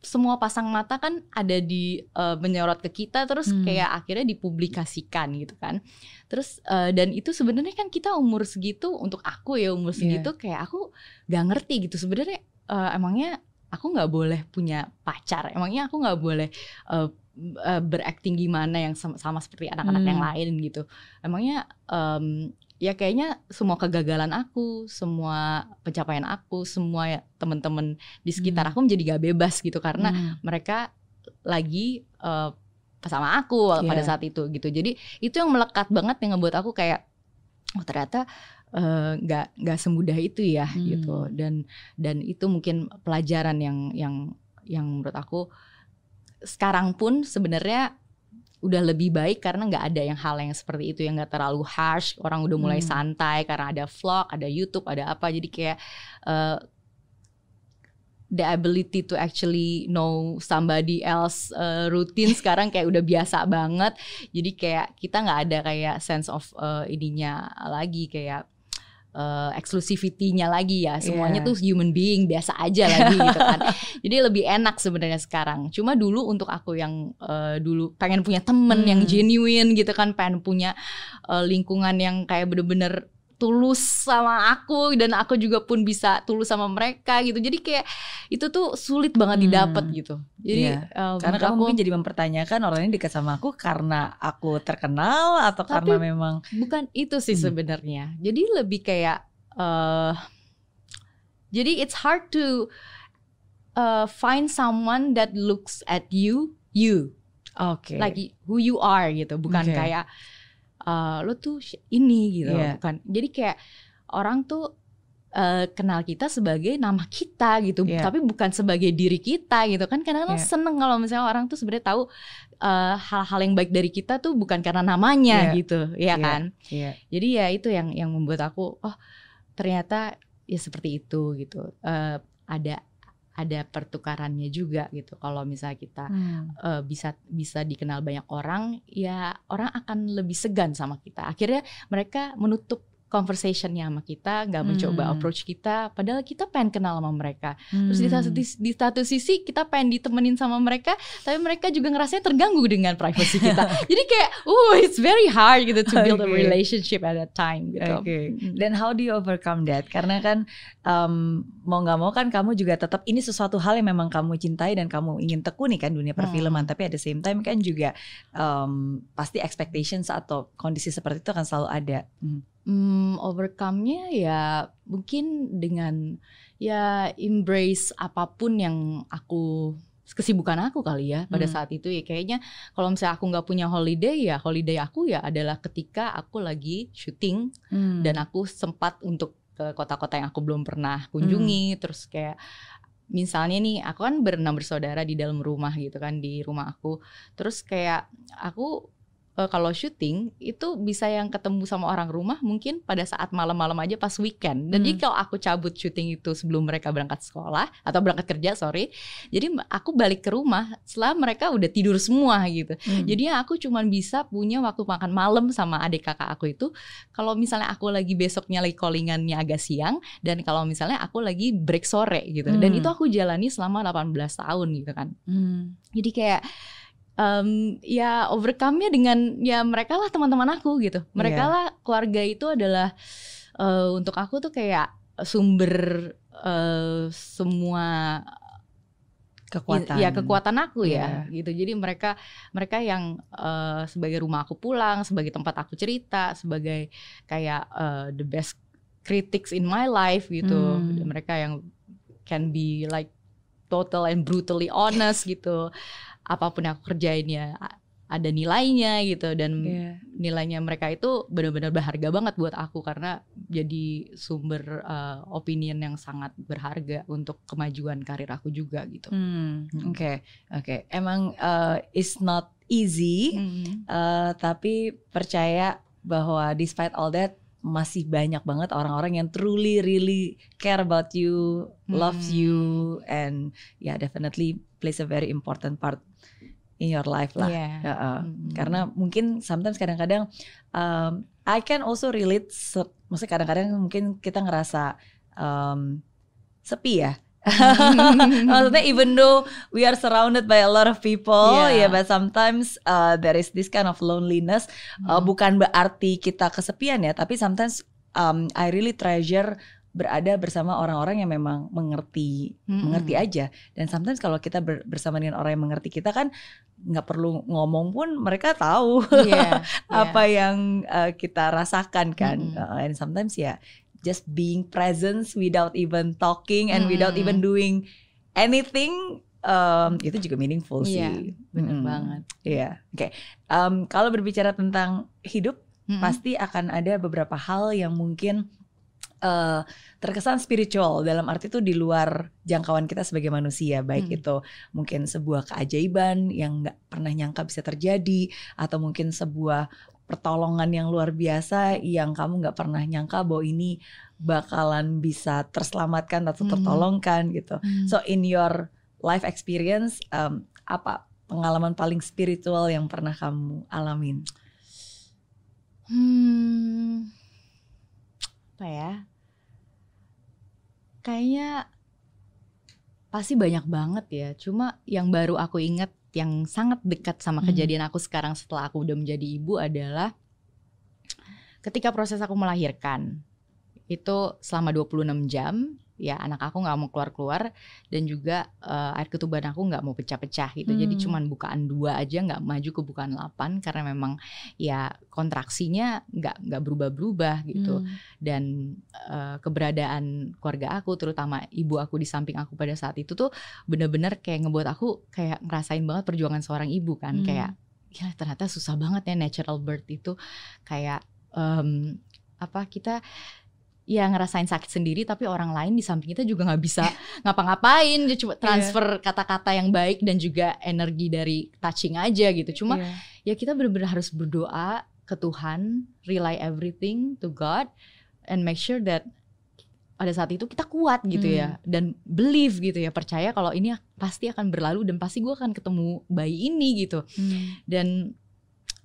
semua pasang mata kan ada di eh, menyorot ke kita terus Hmm. kayak akhirnya dipublikasikan gitu kan. Terus eh, dan itu sebenarnya kan kita umur segitu untuk aku ya umur Iya. segitu kayak aku gak ngerti gitu sebenarnya eh, emangnya aku nggak boleh punya pacar, emangnya aku nggak boleh eh, eh, berakting gimana yang sama, sama seperti anak-anak Hmm. yang lain gitu. Emangnya em, ya kayaknya semua kegagalan aku, semua pencapaian aku, semua ya teman-teman di sekitar Hmm. aku menjadi gak bebas gitu karena Hmm. mereka lagi eh, sama aku pada Iya. saat itu gitu. Jadi itu yang melekat banget yang ngebuat aku kayak oh ternyata eh, nggak nggak semudah itu ya Hmm. gitu. Dan dan itu mungkin pelajaran yang yang yang menurut aku sekarang pun sebenarnya udah lebih baik karena nggak ada yang hal yang seperti itu yang nggak terlalu harsh. Orang udah mulai Hmm. santai karena ada vlog ada YouTube ada apa. Jadi kayak eh, the ability to actually know somebody else uh, routine sekarang kayak udah biasa banget. Jadi kayak kita nggak ada kayak sense of uh, ininya lagi. Kayak uh, exclusivity-nya lagi ya semuanya Yeah. tuh human being biasa aja lagi gitu kan jadi lebih enak sebenarnya sekarang cuma dulu untuk aku yang uh, dulu pengen punya temen Hmm. yang genuine gitu kan pengen punya uh, lingkungan yang kayak bener-bener tulus sama aku dan aku juga pun bisa tulus sama mereka gitu jadi kayak itu tuh sulit banget Hmm. didapat gitu jadi Iya. uh, Karena kamu aku mungkin jadi mempertanyakan orang ini dekat sama aku karena aku terkenal atau Tapi- karena memang bukan itu sih Hmm. sebenarnya jadi lebih kayak eh jadi it's hard to uh, find someone that looks at you you oke. like who you are gitu bukan Oke. kayak eh, lo tuh ini gitu Iya. bukan jadi kayak orang tuh eh, kenal kita sebagai nama kita gitu Iya. tapi bukan sebagai diri kita gitu kan kadang-kadang Iya. seneng kalau misalnya orang tuh sebenarnya tahu eh, hal-hal yang baik dari kita tuh bukan karena namanya Iya. gitu ya Iya. kan Iya. jadi ya itu yang yang membuat aku oh ternyata ya seperti itu gitu Eh, ada ada pertukarannya juga gitu kalau misalnya kita Hmm. eh, bisa bisa dikenal banyak orang ya orang akan lebih segan sama kita akhirnya mereka menutup conversationnya sama kita nggak mencoba Hmm. approach kita padahal kita pengen kenal sama mereka terus di Hmm. satu di, di satu sisi kita pengen ditemenin sama mereka tapi mereka juga ngerasanya terganggu dengan privacy kita jadi kayak oh it's very hard gitu to build a Oke. relationship at that time gitu. Mm. Dan how do you overcome that? Karena kan em, mau nggak mau kan kamu juga tetap ini sesuatu hal yang memang kamu cintai dan kamu ingin tekuni kan dunia perfilman. Tapi at the same time kan juga em, pasti expectations atau kondisi seperti itu akan selalu ada. Hmm. Hmm, overcome-nya ya mungkin dengan ya embrace apa pun yang aku kesibukan aku kali ya pada Hmm. saat itu ya kayaknya kalau misalnya aku nggak punya holiday ya holiday aku ya adalah ketika aku lagi syuting Hmm. dan aku sempat untuk ke kota-kota yang aku belum pernah kunjungi terus kayak misalnya nih aku kan berenam bersaudara di dalam rumah gitu kan di rumah aku terus kayak aku eh, kalau syuting itu bisa yang ketemu sama orang rumah mungkin pada saat malam-malam aja pas weekend. Dan Hmm. jadi kalau aku cabut syuting itu sebelum mereka berangkat sekolah atau berangkat kerja, sorry. Jadi aku balik ke rumah setelah mereka udah tidur semua gitu. Hmm. Jadi aku cuman bisa punya waktu makan malam sama adik kakak aku itu kalau misalnya aku lagi besoknya lagi callingannya agak siang dan kalau misalnya aku lagi break sore gitu. Dan Hmm. itu aku jalani selama 18 tahun gitu kan. Hmm. Jadi kayak em, ya overcome-nya dengan ya mereka lah teman-teman aku gitu. Mereka Iya. lah keluarga itu adalah eh, untuk aku tuh kayak sumber eh, semua Kekuatan. ya kekuatan aku Iya. ya gitu. Jadi mereka mereka yang eh, sebagai rumah aku pulang, sebagai tempat aku cerita, sebagai kayak eh, the best critics in my life gitu. Hmm. Mereka yang can be like total and brutally honest gitu. Apa pun yang aku kerjain ya ada nilainya gitu dan Iya. nilainya mereka itu benar-benar berharga banget buat aku karena jadi sumber uh, opinion yang sangat berharga untuk kemajuan karir aku juga gitu. Hmm, Hmm. Oke, oke. Emang uh, it's not easy, Hmm. uh, tapi percaya bahwa despite all that masih banyak banget orang-orang yang truly really care about you, loves Hmm. you, and yeah definitely plays a very important part in your life lah. Iya. Ya, uh, Hmm. Karena mungkin sometimes kadang-kadang um, I can also relate. Maksudnya kadang-kadang mungkin kita ngerasa um, sepi ya. Maksudnya even though we are surrounded by a lot of people, Yeah. ya, but sometimes uh, there is this kind of loneliness. Uh, Hmm. bukan berarti kita kesepian ya, tapi sometimes um, I really treasure berada bersama orang-orang yang memang mengerti, Hmm. mengerti aja. Dan sometimes kalau kita ber- bersama dengan orang yang mengerti kita kan nggak perlu ngomong pun mereka tahu Iya, apa yang uh, kita rasakan kan. Mm-mm. Uh, and sometimes ya just being present without even talking and without Mm-mm. even doing anything um, itu juga meaningful Iya, sih. bener Mm-mm. banget. Iya, oke. Um, kalau berbicara tentang hidup, Hmm. pasti akan ada beberapa hal yang mungkin uh, terkesan spiritual dalam arti itu di luar jangkauan kita sebagai manusia, baik Hmm. itu mungkin sebuah keajaiban yang nggak pernah nyangka bisa terjadi, atau mungkin sebuah pertolongan yang luar biasa yang kamu nggak pernah nyangka bahwa ini bakalan bisa terselamatkan atau Hmm. tertolongkan gitu. Hmm. So in your life experience, um, apa pengalaman paling spiritual yang pernah kamu alamin? Hmm, apa ya? Kayaknya pasti banyak banget ya. Cuma yang baru aku ingat yang sangat dekat sama Hmm. kejadian aku sekarang setelah aku udah menjadi ibu adalah ketika proses aku melahirkan. Itu selama 26 jam ya anak aku nggak mau keluar-keluar dan juga eh, air ketuban aku nggak mau pecah-pecah gitu. Jadi Hmm. cuman bukaan dua aja nggak maju ke bukaan 8 karena memang ya kontraksinya nggak nggak berubah-berubah gitu Hmm. dan eh, keberadaan keluarga aku terutama ibu aku di samping aku pada saat itu tuh bener-bener kayak ngebuat aku kayak ngerasain banget perjuangan seorang ibu kan Hmm. kayak ya ternyata susah banget ya natural birth itu kayak em, apa kita ya ngerasain sakit sendiri tapi orang lain di samping kita juga nggak bisa ngapa-ngapain. Dia cuma transfer kata-kata yang baik dan juga energi dari touching aja gitu. Cuma Iya. ya kita benar-benar harus berdoa ke Tuhan, rely everything to God, and make sure that pada saat itu kita kuat gitu ya dan believe gitu ya percaya kalau ini pasti akan berlalu dan pasti gue akan ketemu bayi ini gitu. Hmm. dan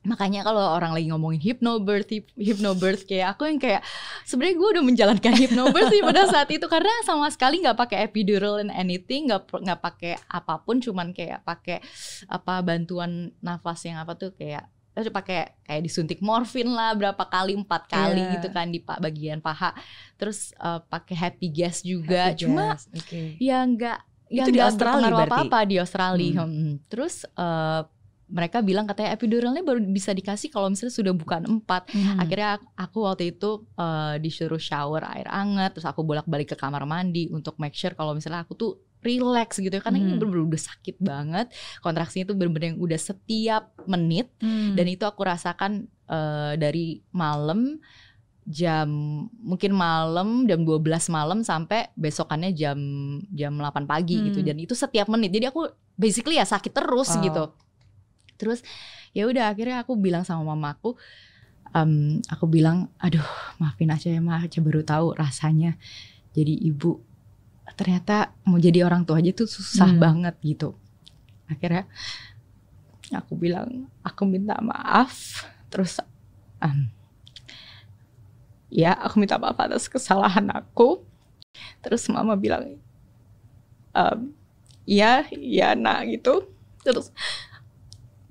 makanya kalau orang lagi ngomongin hypnobirth hypnobirth kayak aku yang kayak sebenarnya gue udah menjalankan hypnobirth sih pada saat itu karena sama sekali nggak pakai epidural and anything nggak nggak pakai apa pun cuman kayak pakai apa bantuan nafas yang apa tuh kayak eh, pakai kayak disuntik morfin lah berapa kali empat kali Iya. gitu kan di pa- bagian paha terus eh, pakai happy gas juga Happy cuma gas, oke. ya nggak ya Itu di Australia berarti? apa-apa di Australia Hmm. Hmm. terus eh, mereka bilang katanya epiduralnya baru bisa dikasih kalau misalnya sudah bukan empat Hmm. akhirnya ak- aku waktu itu eh, disuruh shower air hangat terus aku bolak-balik ke kamar mandi untuk make sure kalau misalnya aku tuh relax gitu ya karena ini Hmm. bener-bener udah sakit banget kontraksinya tuh bener-bener yang udah setiap menit Hmm. dan itu aku rasakan eh, dari malam jam mungkin malam jam 12 malam sampai besokannya jam jam 8 pagi gitu Hmm. dan itu setiap menit jadi aku basically ya sakit terus Wow. gitu terus ya udah akhirnya aku bilang sama mamaku em, aku bilang aduh maafin aja ya ma aja baru tahu rasanya. Jadi ibu ternyata mau jadi orang tua aja tuh susah Hmm. banget gitu. Akhirnya aku bilang aku minta maaf. Terus em, ya aku minta maaf atas kesalahan aku. Terus mama bilang em, ya ya nak gitu. Terus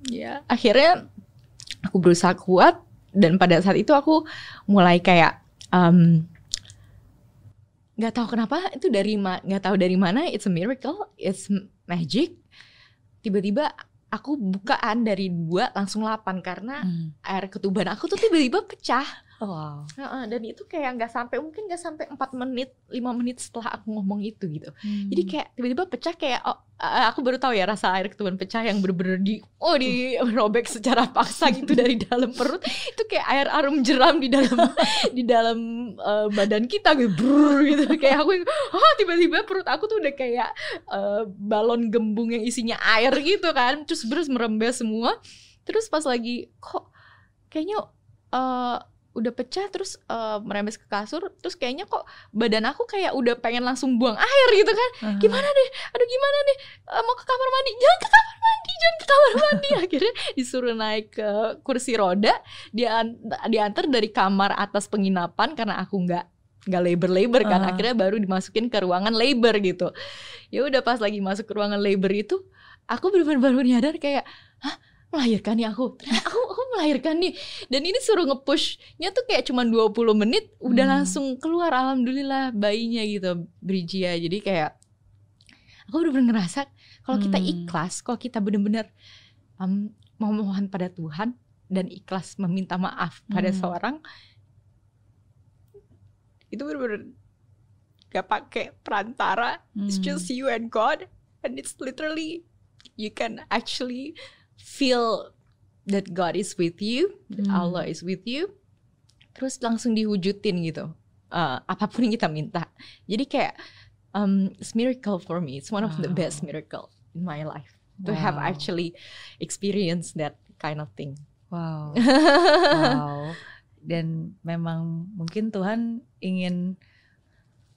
ya akhirnya aku berusaha kuat dan pada saat itu aku mulai kayak em, nggak tahu kenapa itu dari ma- nggak tahu dari mana it's a miracle it's magic. Tiba-tiba aku bukaan dari dua langsung delapan karena Hmm. air ketuban aku tuh tiba-tiba pecah wow. Heeh, dan itu kayak nggak sampai mungkin nggak sampai empat menit lima menit setelah aku ngomong itu gitu. Jadi Hmm. kayak tiba-tiba pecah kayak oh, eh, aku baru tahu ya rasa air ketuban pecah yang bener-bener di oh di robek secara paksa gitu dari dalam perut. Itu kayak air arum jeram di dalam di dalam eh, badan kita gitu brrr, gitu. Kayak aku oh tiba-tiba perut aku tuh udah kayak eh, balon gembung yang isinya air gitu kan. Terus terus merembes semua. Terus pas lagi kok kayaknya eh, udah pecah terus eh, merembes ke kasur terus kayaknya kok badan aku kayak udah pengen langsung buang air gitu kan. Aha. gimana deh? Aduh gimana deh? Eh, mau ke kamar mandi? Jangan ke kamar mandi jangan ke kamar mandi. Akhirnya disuruh naik ke kursi roda dia diantar dari kamar atas penginapan karena aku nggak nggak labor labor kan. Ah. akhirnya baru dimasukin ke ruangan labor gitu. Ya udah pas lagi masuk ke ruangan labor itu aku benar-benar baru nyadar kayak hah melahirkan nih aku Ternyata aku aku melahirkan nih dan ini suruh nge-pushnya tuh kayak cuma 20 menit udah Hmm. langsung keluar alhamdulillah bayinya gitu Brijia jadi kayak aku bener-bener ngerasa kalau kita Hmm. ikhlas kalau kita bener-bener um, memohon pada Tuhan dan ikhlas meminta maaf pada Hmm. seorang itu bener-bener gak pakai perantara it's Hmm. just you and God and it's literally you can actually feel that God is with you that Hmm. Allah is with you terus langsung diwujudin gitu Eh, apa pun yang kita minta jadi kayak um, it's miracle for me it's one of the Wow. best miracle in my life to have Wow. actually experienced that kind of thing Wow. Wow. Dan memang mungkin Tuhan ingin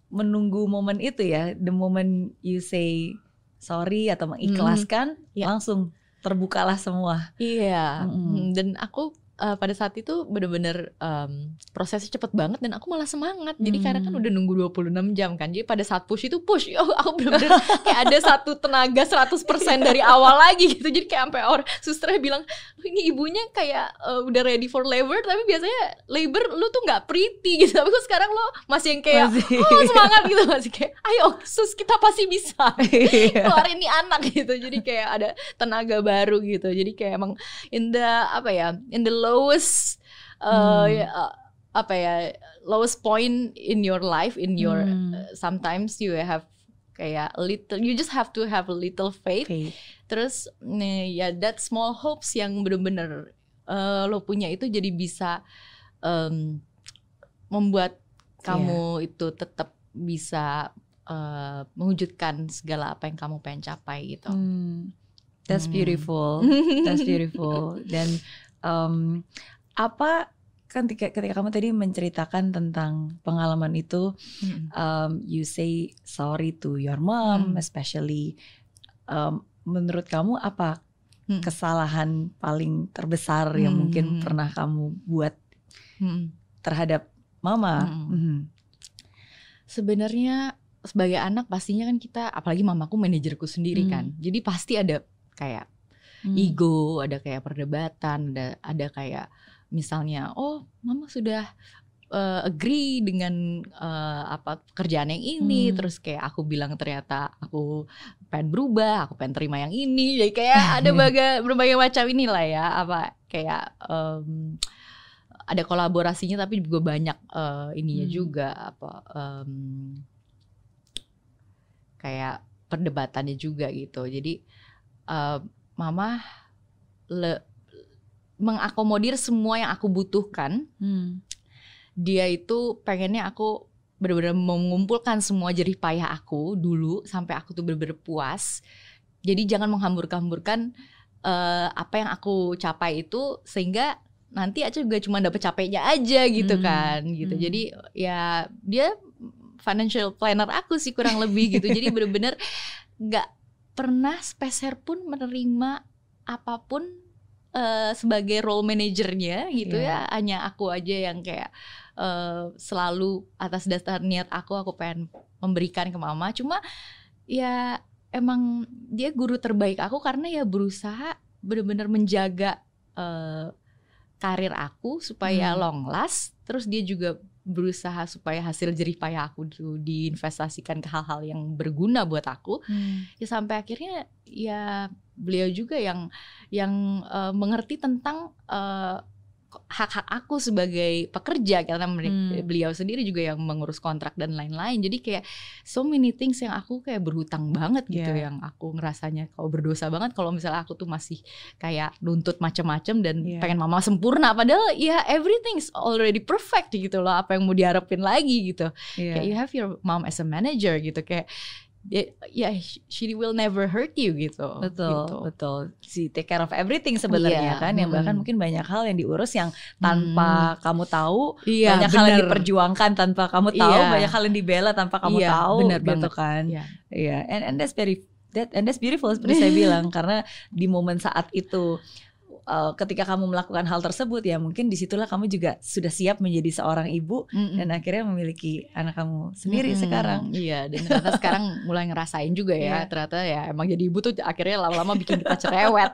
menunggu momen itu ya, the moment you say sorry atau mengikhlaskan, Ya. langsung terbukalah semua. Iya, mm, dan aku uh, pada saat itu bener-bener um, prosesnya cepet banget dan aku malah semangat. Jadi karena kan Hmm. udah nunggu 26 jam kan. Jadi pada saat push itu push, oh, aku bener-bener kayak ada satu tenaga 100% dari awal lagi gitu. Jadi kayak sampai orang susternya bilang, "Loh, ini ibunya kayak uh, udah ready for labor, tapi biasanya labor lu tuh nggak pretty gitu. Tapi kok sekarang lo masih yang kayak Masih. oh semangat gitu masih kayak, ayo sus kita pasti bisa Iya. keluarin nih anak gitu jadi kayak ada tenaga baru gitu jadi kayak emang in the apa ya in the lowest uh, Hmm. ya, uh, apa ya lowest point in your life in your Hmm. uh, sometimes you have kayak a little you just have to have a little faith Faith. terus nih ya that small hopes yang bener-bener uh, lo punya itu jadi bisa um, membuat kamu itu tetap bisa uh, mewujudkan segala apa yang kamu pengen capai gitu. Hmm. That's Hmm. beautiful. That's beautiful. Dan um, apa kan ketika, ketika kamu tadi menceritakan tentang pengalaman itu, Mm. um, you say sorry to your mom, Hmm. especially. Um, menurut kamu apa Hmm. kesalahan paling terbesar yang Hmm. mungkin pernah kamu buat Mm. terhadap mama? Hmm. Mhm. Sebenarnya sebagai anak pastinya kan kita apalagi mamaku manajerku sendiri Hmm. kan. Jadi pasti ada kayak Hmm. ego, ada kayak perdebatan, ada ada kayak misalnya oh mama sudah uh, agree dengan uh, apa pekerjaan yang ini Hmm. terus kayak aku bilang ternyata aku pengen berubah, aku pengen terima yang ini. Jadi kayak ada berbagai berbagai macam inilah ya apa kayak em, ada kolaborasinya tapi juga banyak eh, ininya Hmm. juga apa em, kayak perdebatannya juga gitu. Jadi eh, mama le- mengakomodir semua yang aku butuhkan Hmm. dia itu pengennya aku benar-benar mengumpulkan semua jerih payah aku dulu sampai aku tuh benar-benar puas. Jadi jangan menghambur-hamburkan uh, apa yang aku capai itu sehingga nanti aja juga cuma dapet capeknya aja gitu hmm. kan gitu. Hmm. Jadi ya dia financial planner aku sih kurang lebih gitu. Jadi bener-bener nggak pernah speser pun menerima apa pun uh, sebagai role manajernya gitu yeah. ya. Hanya aku aja yang kayak uh, selalu atas dasar niat aku aku pengen memberikan ke mama. Cuma ya emang dia guru terbaik aku karena ya berusaha bener-bener menjaga uh, karir aku supaya hmm. long last. Terus dia juga berusaha supaya hasil jerih payah aku tuh diinvestasikan ke hal-hal yang berguna buat aku. Hmm. Ya sampai akhirnya ya beliau juga yang yang uh, mengerti tentang uh, hak-hak aku sebagai pekerja karena hmm. beliau sendiri juga yang mengurus kontrak dan lain-lain jadi kayak so many things yang aku kayak berhutang banget gitu yeah. yang aku ngerasanya kalau berdosa banget kalau misalnya aku tuh masih kayak nuntut macam-macam dan yeah. pengen mama sempurna padahal ya everything's already perfect gitu loh apa yang mau diharapin lagi gitu yeah. kayak you have your mom as a manager gitu kayak ya yeah, she will never hurt you gitu. Betul, gitu. betul. Si take care of everything sebenarnya yeah. kan yang bahkan mungkin banyak hal yang diurus yang tanpa hmm. kamu tahu, yeah, banyak bener. hal yang diperjuangkan tanpa kamu tahu, yeah. banyak hal yang dibela tanpa kamu yeah, tahu bener gitu banget. kan. Iya, yeah. yeah. and and that's very that and that's beautiful seperti saya bilang karena di momen saat itu uh, ketika kamu melakukan hal tersebut ya mungkin di situlah kamu juga sudah siap menjadi seorang ibu mm -mm. dan akhirnya memiliki anak kamu sendiri mm -hmm. sekarang. Iya dan ternyata sekarang mulai ngerasain juga ya yeah. ternyata ya emang jadi ibu tuh akhirnya lama-lama bikin kita cerewet.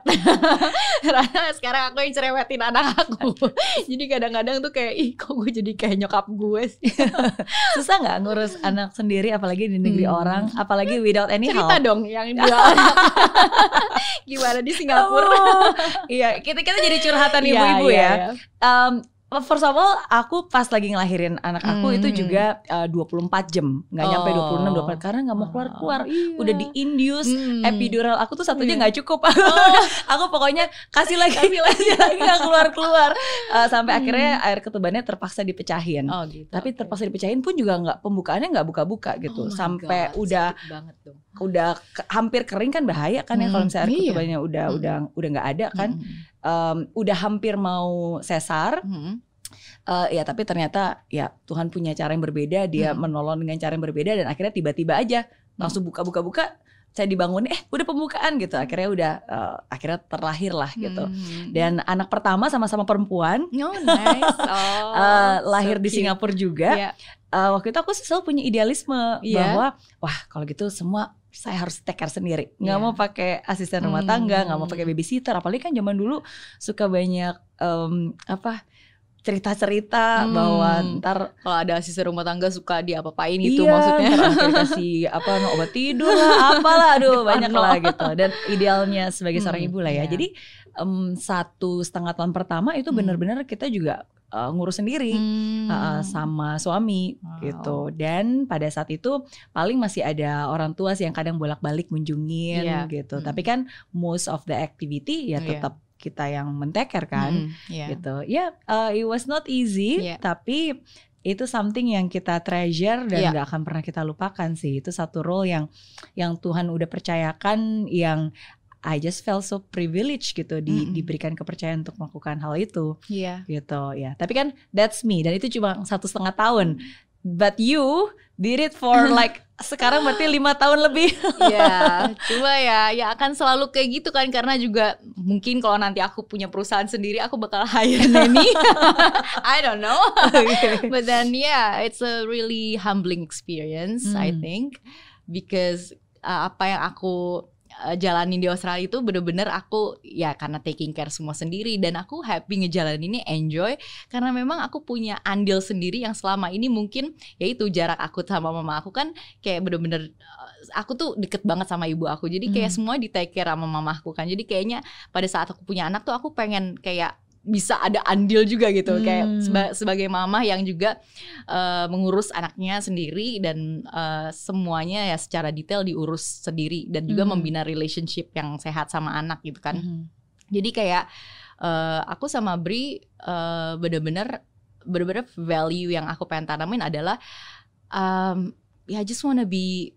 karena sekarang aku yang cerewetin anak aku. jadi kadang-kadang tuh kayak ih kok gue jadi kayak nyokap gue sih. Susah nggak ngurus anak sendiri apalagi di negeri hmm. orang apalagi without any Cerita help. dong yang dua anak. Gimana di Singapura? Oh, iya kita kita jadi curhatan iya, ibu-ibu yeah, yeah, ya. Yeah. Um, first of all aku pas lagi ngelahirin anak aku hmm. itu juga uh, 24 jam nggak oh. nyampe 26 24 karena nggak mau keluar keluar oh, iya. udah di induce hmm. epidural aku tuh satunya nggak yeah. cukup oh. aku pokoknya kasih lagi kasih lagi lagi nggak keluar keluar uh, sampai hmm. akhirnya air ketubannya terpaksa dipecahin oh, gitu, tapi okay. terpaksa dipecahin pun juga nggak pembukaannya nggak buka-buka gitu oh sampai God, udah banget dong. udah ke, hampir kering kan bahaya kan hmm. ya kalau misalnya air iya. ketubannya udah hmm. udah udah nggak ada kan hmm um, udah hampir mau sesar. Hmm. Uh, ya tapi ternyata ya Tuhan punya cara yang berbeda dia hmm. menolong dengan cara yang berbeda dan akhirnya tiba-tiba aja langsung buka-buka-buka saya dibangun eh udah pembukaan gitu akhirnya udah uh, akhirnya terlahir lah gitu hmm. dan anak pertama sama-sama perempuan oh, nice. oh, uh, lahir so di Singapura juga yeah. uh, waktu itu aku selalu punya idealisme yeah. bahwa wah kalau gitu semua saya harus take care sendiri nggak yeah. mau pakai asisten rumah tangga nggak mau pakai hmm. babysitter apalagi kan zaman dulu suka banyak um, apa cerita-cerita hmm. bahwa ntar kalau ada asisten rumah tangga suka diapa-apain gitu iya, maksudnya kasih apa obat tidur lah apalah aduh banyak lah gitu dan idealnya sebagai hmm, seorang ibu lah ya yeah. jadi um, satu setengah tahun pertama itu hmm. benar-benar kita juga uh, ngurus sendiri hmm. uh, sama suami wow. gitu dan pada saat itu paling masih ada orang tua sih yang kadang bolak-balik kunjungin yeah. gitu hmm. tapi kan most of the activity ya iya. tetap yeah. kita yang menteker kan hmm, yeah. gitu ya yeah, uh, it was not easy yeah. tapi itu something yang kita treasure dan yeah. gak akan pernah kita lupakan sih itu satu role yang yang Tuhan udah percayakan yang I just felt so privileged gitu di, mm -hmm. diberikan kepercayaan untuk melakukan hal itu. Yeah. gitu ya. Tapi kan that's me dan itu cuma satu setengah tahun. But you did it for like sekarang berarti lima tahun lebih. Ya cuma ya ya akan selalu kayak gitu kan karena juga mungkin kalau nanti aku punya perusahaan sendiri aku bakal hire Neni. I don't know. But then yeah it's a really humbling experience mm. I think. Because uh, apa yang aku uh, jalanin di Australia itu bener-bener aku ya karena taking care semua sendiri dan aku happy ngejalanin ini enjoy. Karena memang aku punya andil sendiri yang selama ini mungkin yaitu jarak aku sama mama aku kan kayak bener-bener uh, aku tuh deket banget sama ibu aku. Jadi kayak hmm. semua di take care sama mamaku kan. Jadi kayaknya pada saat aku punya anak tuh aku pengen kayak bisa ada andil juga gitu hmm. kayak seba sebagai mama yang juga uh, mengurus anaknya sendiri dan uh, semuanya ya secara detail diurus sendiri dan juga hmm. membina relationship yang sehat sama anak gitu kan. Hmm. Jadi kayak uh, aku sama Bri uh, bener-bener bener-bener value yang aku pengen tanamin adalah um, ya I just wanna be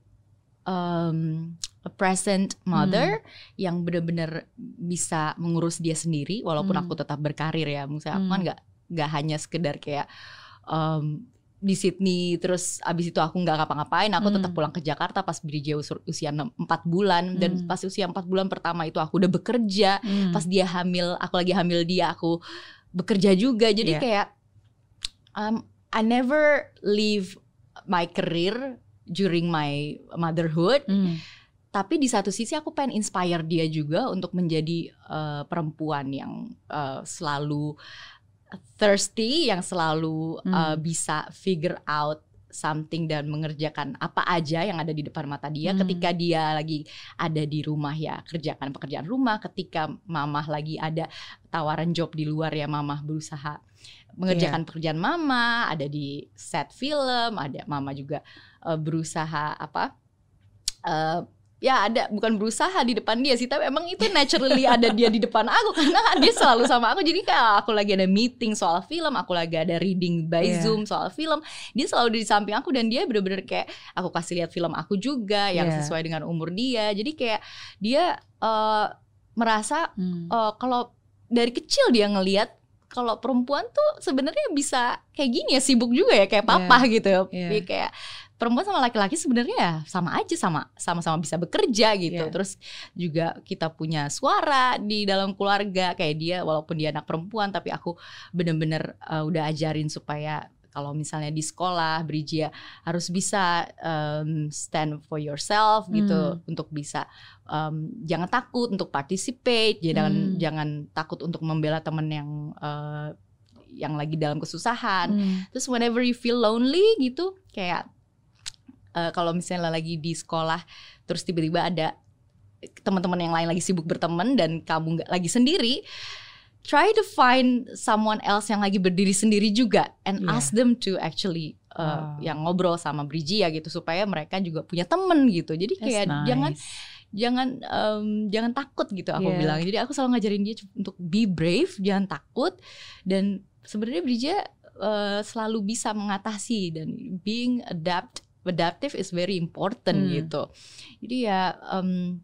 um, a present mother yang bener-bener bisa mengurus dia sendiri walaupun Hmm. aku tetap berkarir ya misalnya aku kan Hmm. nggak nggak hanya sekedar kayak um, di Sydney terus abis itu aku nggak ngapa-ngapain aku tetap Hmm. pulang ke Jakarta pas usur- usia 4 bulan dan Hmm. pas usia 4 bulan pertama itu aku udah bekerja Hmm. pas dia hamil aku lagi hamil dia aku bekerja juga jadi Iya. kayak um, I never leave my career during my motherhood Hmm. tapi di satu sisi aku pengen inspire dia juga untuk menjadi uh, perempuan yang uh, selalu thirsty yang selalu uh, Hmm. bisa figure out something dan mengerjakan apa aja yang ada di depan mata dia Hmm. ketika dia lagi ada di rumah ya kerjakan pekerjaan rumah ketika mamah lagi ada tawaran job di luar ya mamah berusaha mengerjakan Iya. pekerjaan mama ada di set film ada mama juga uh, berusaha apa eh, ya ada bukan berusaha di depan dia sih tapi emang itu naturally ada dia di depan aku karena dia selalu sama aku jadi kayak aku lagi ada meeting soal film aku lagi ada reading by Iya. zoom soal film dia selalu di samping aku dan dia bener-bener kayak aku kasih lihat film aku juga yang Iya. sesuai dengan umur dia jadi kayak dia eh, merasa Hmm. eh, kalau dari kecil dia ngelihat kalau perempuan tuh sebenarnya bisa kayak gini ya sibuk juga ya kayak papa gitu Iya. Dia kayak perempuan sama laki-laki sebenarnya ya sama aja sama sama-sama bisa bekerja gitu Iya. terus juga kita punya suara di dalam keluarga kayak dia walaupun dia anak perempuan tapi aku bener-bener uh, udah ajarin supaya kalau misalnya di sekolah Brijia harus bisa um, stand for yourself gitu Hmm. untuk bisa um, jangan takut untuk participate jangan Hmm. jangan takut untuk membela temen yang uh, yang lagi dalam kesusahan Hmm. terus whenever you feel lonely gitu kayak eh, kalau misalnya lagi di sekolah terus tiba-tiba ada teman-teman yang lain lagi sibuk berteman dan kamu nggak lagi sendiri try to find someone else yang lagi berdiri sendiri juga and Yeah. ask them to actually uh, Wow. yang ngobrol sama Brijia gitu supaya mereka juga punya temen gitu jadi That's kayak nice. jangan jangan em, jangan takut gitu aku Yeah. bilang jadi aku selalu ngajarin dia untuk be brave jangan takut dan sebenarnya Bridget eh, selalu bisa mengatasi dan being adapt adaptive is very important Hmm. gitu jadi ya em,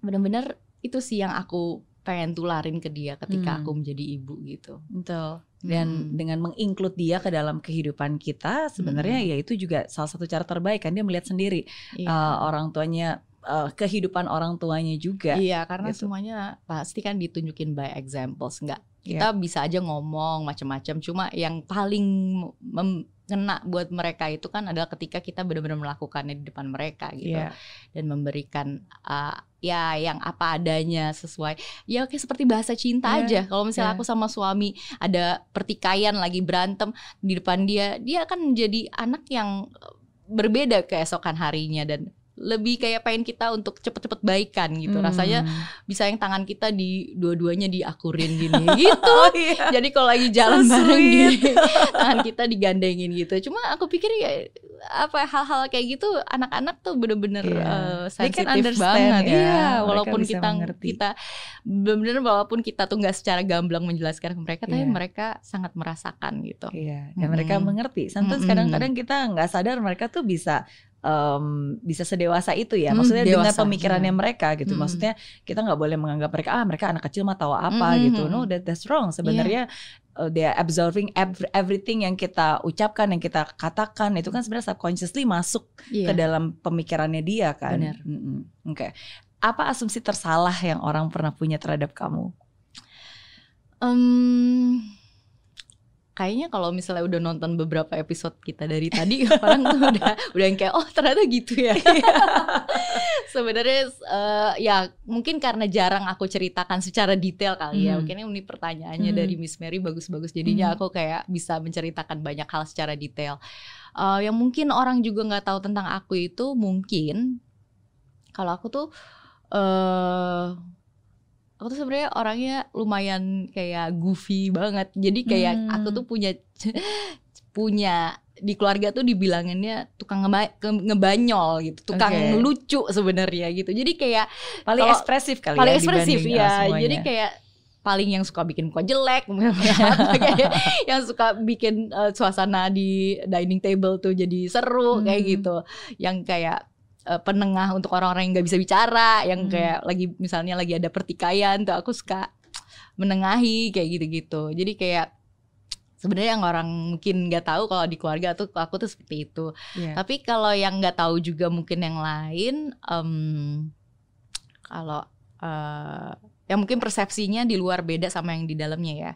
benar-benar itu sih yang aku pengen tularin ke dia ketika Hmm. aku menjadi ibu gitu Betul. Dan Hmm. dengan menginclude dia ke dalam kehidupan kita, sebenarnya Hmm. ya itu juga salah satu cara terbaik kan dia melihat sendiri Iya. uh, orang tuanya, uh, kehidupan orang tuanya juga. Iya, karena gitu. semuanya pasti kan ditunjukin by examples, enggak. Iya. Kita bisa aja ngomong macam-macam, cuma yang paling mengena buat mereka itu kan adalah ketika kita benar-benar melakukannya di depan mereka gitu Iya. dan memberikan uh, ya yang apa adanya sesuai ya kayak seperti bahasa cinta Iya, aja. Kalau misalnya iya. aku sama suami ada pertikaian lagi berantem di depan dia, dia akan menjadi anak yang berbeda keesokan harinya dan lebih kayak pengen kita untuk cepet-cepet baikan gitu. Hmm. Rasanya bisa yang tangan kita di dua-duanya diakurin gini gitu. Oh iya. Jadi kalau lagi jalan So bareng di sweet. tangan kita digandengin gitu. Cuma aku pikir ya apa hal-hal kayak gitu anak-anak tuh bener-bener Iya. eh, They can sensitif banget. ya. Iya, Mereka walaupun kita mengerti. kita bener-bener walaupun kita tuh nggak secara gamblang menjelaskan ke mereka, tapi Iya. mereka sangat merasakan gitu. Iya, dan mereka Mm-mm. mengerti. Sometimes Mm-mm. kadang-kadang kita nggak sadar mereka tuh bisa em, bisa sedewasa itu ya. Hmm, Maksudnya dengan dewasa, pemikirannya iya. mereka gitu. Mm-mm. Maksudnya kita nggak boleh menganggap mereka ah mereka anak kecil mah tahu apa Mm-mm. gitu. No, that that's wrong. Sebenarnya uh, they are absorbing ev- everything yang kita ucapkan, yang kita katakan itu kan sebenarnya subconsciously masuk ke Iya. dalam pemikirannya dia kan. Benar. Mm-mm. Oke. Apa asumsi tersalah yang orang pernah punya terhadap kamu? Em, kayaknya kalau misalnya udah nonton beberapa episode kita dari tadi orang tuh udah udah yang kayak oh ternyata gitu ya. Sebenarnya eh, ya mungkin karena jarang aku ceritakan secara detail kali ya. Hmm. Mungkin ini pertanyaannya Hmm. dari Miss Mary bagus-bagus jadinya Hmm. aku kayak bisa menceritakan banyak hal secara detail. Eh, yang mungkin orang juga nggak tahu tentang aku itu mungkin kalau aku tuh eh aku tuh sebenarnya orangnya lumayan kayak goofy banget. Jadi kayak Hmm. aku tuh punya punya di keluarga tuh dibilanginnya tukang ngeba- ngebanyol gitu, tukang Oke. lucu sebenarnya gitu. Jadi kayak Paling Kalau- ekspresif kali paling ya ekspresif dibanding, ya. semuanya. Jadi kayak paling yang suka bikin muka jelek, kayak yang suka bikin uh, suasana di dining table tuh jadi seru kayak Hmm. gitu. Yang kayak uh, penengah untuk orang-orang yang nggak bisa bicara, yang Hmm. kayak lagi misalnya lagi ada pertikaian tuh aku suka menengahi kayak gitu-gitu. Jadi kayak sebenarnya yang orang mungkin nggak tahu kalau di keluarga tuh aku tuh seperti itu. Iya. Tapi kalau yang nggak tahu juga mungkin yang lain, em, kalau eh, yang mungkin persepsinya di luar beda sama yang di dalamnya ya.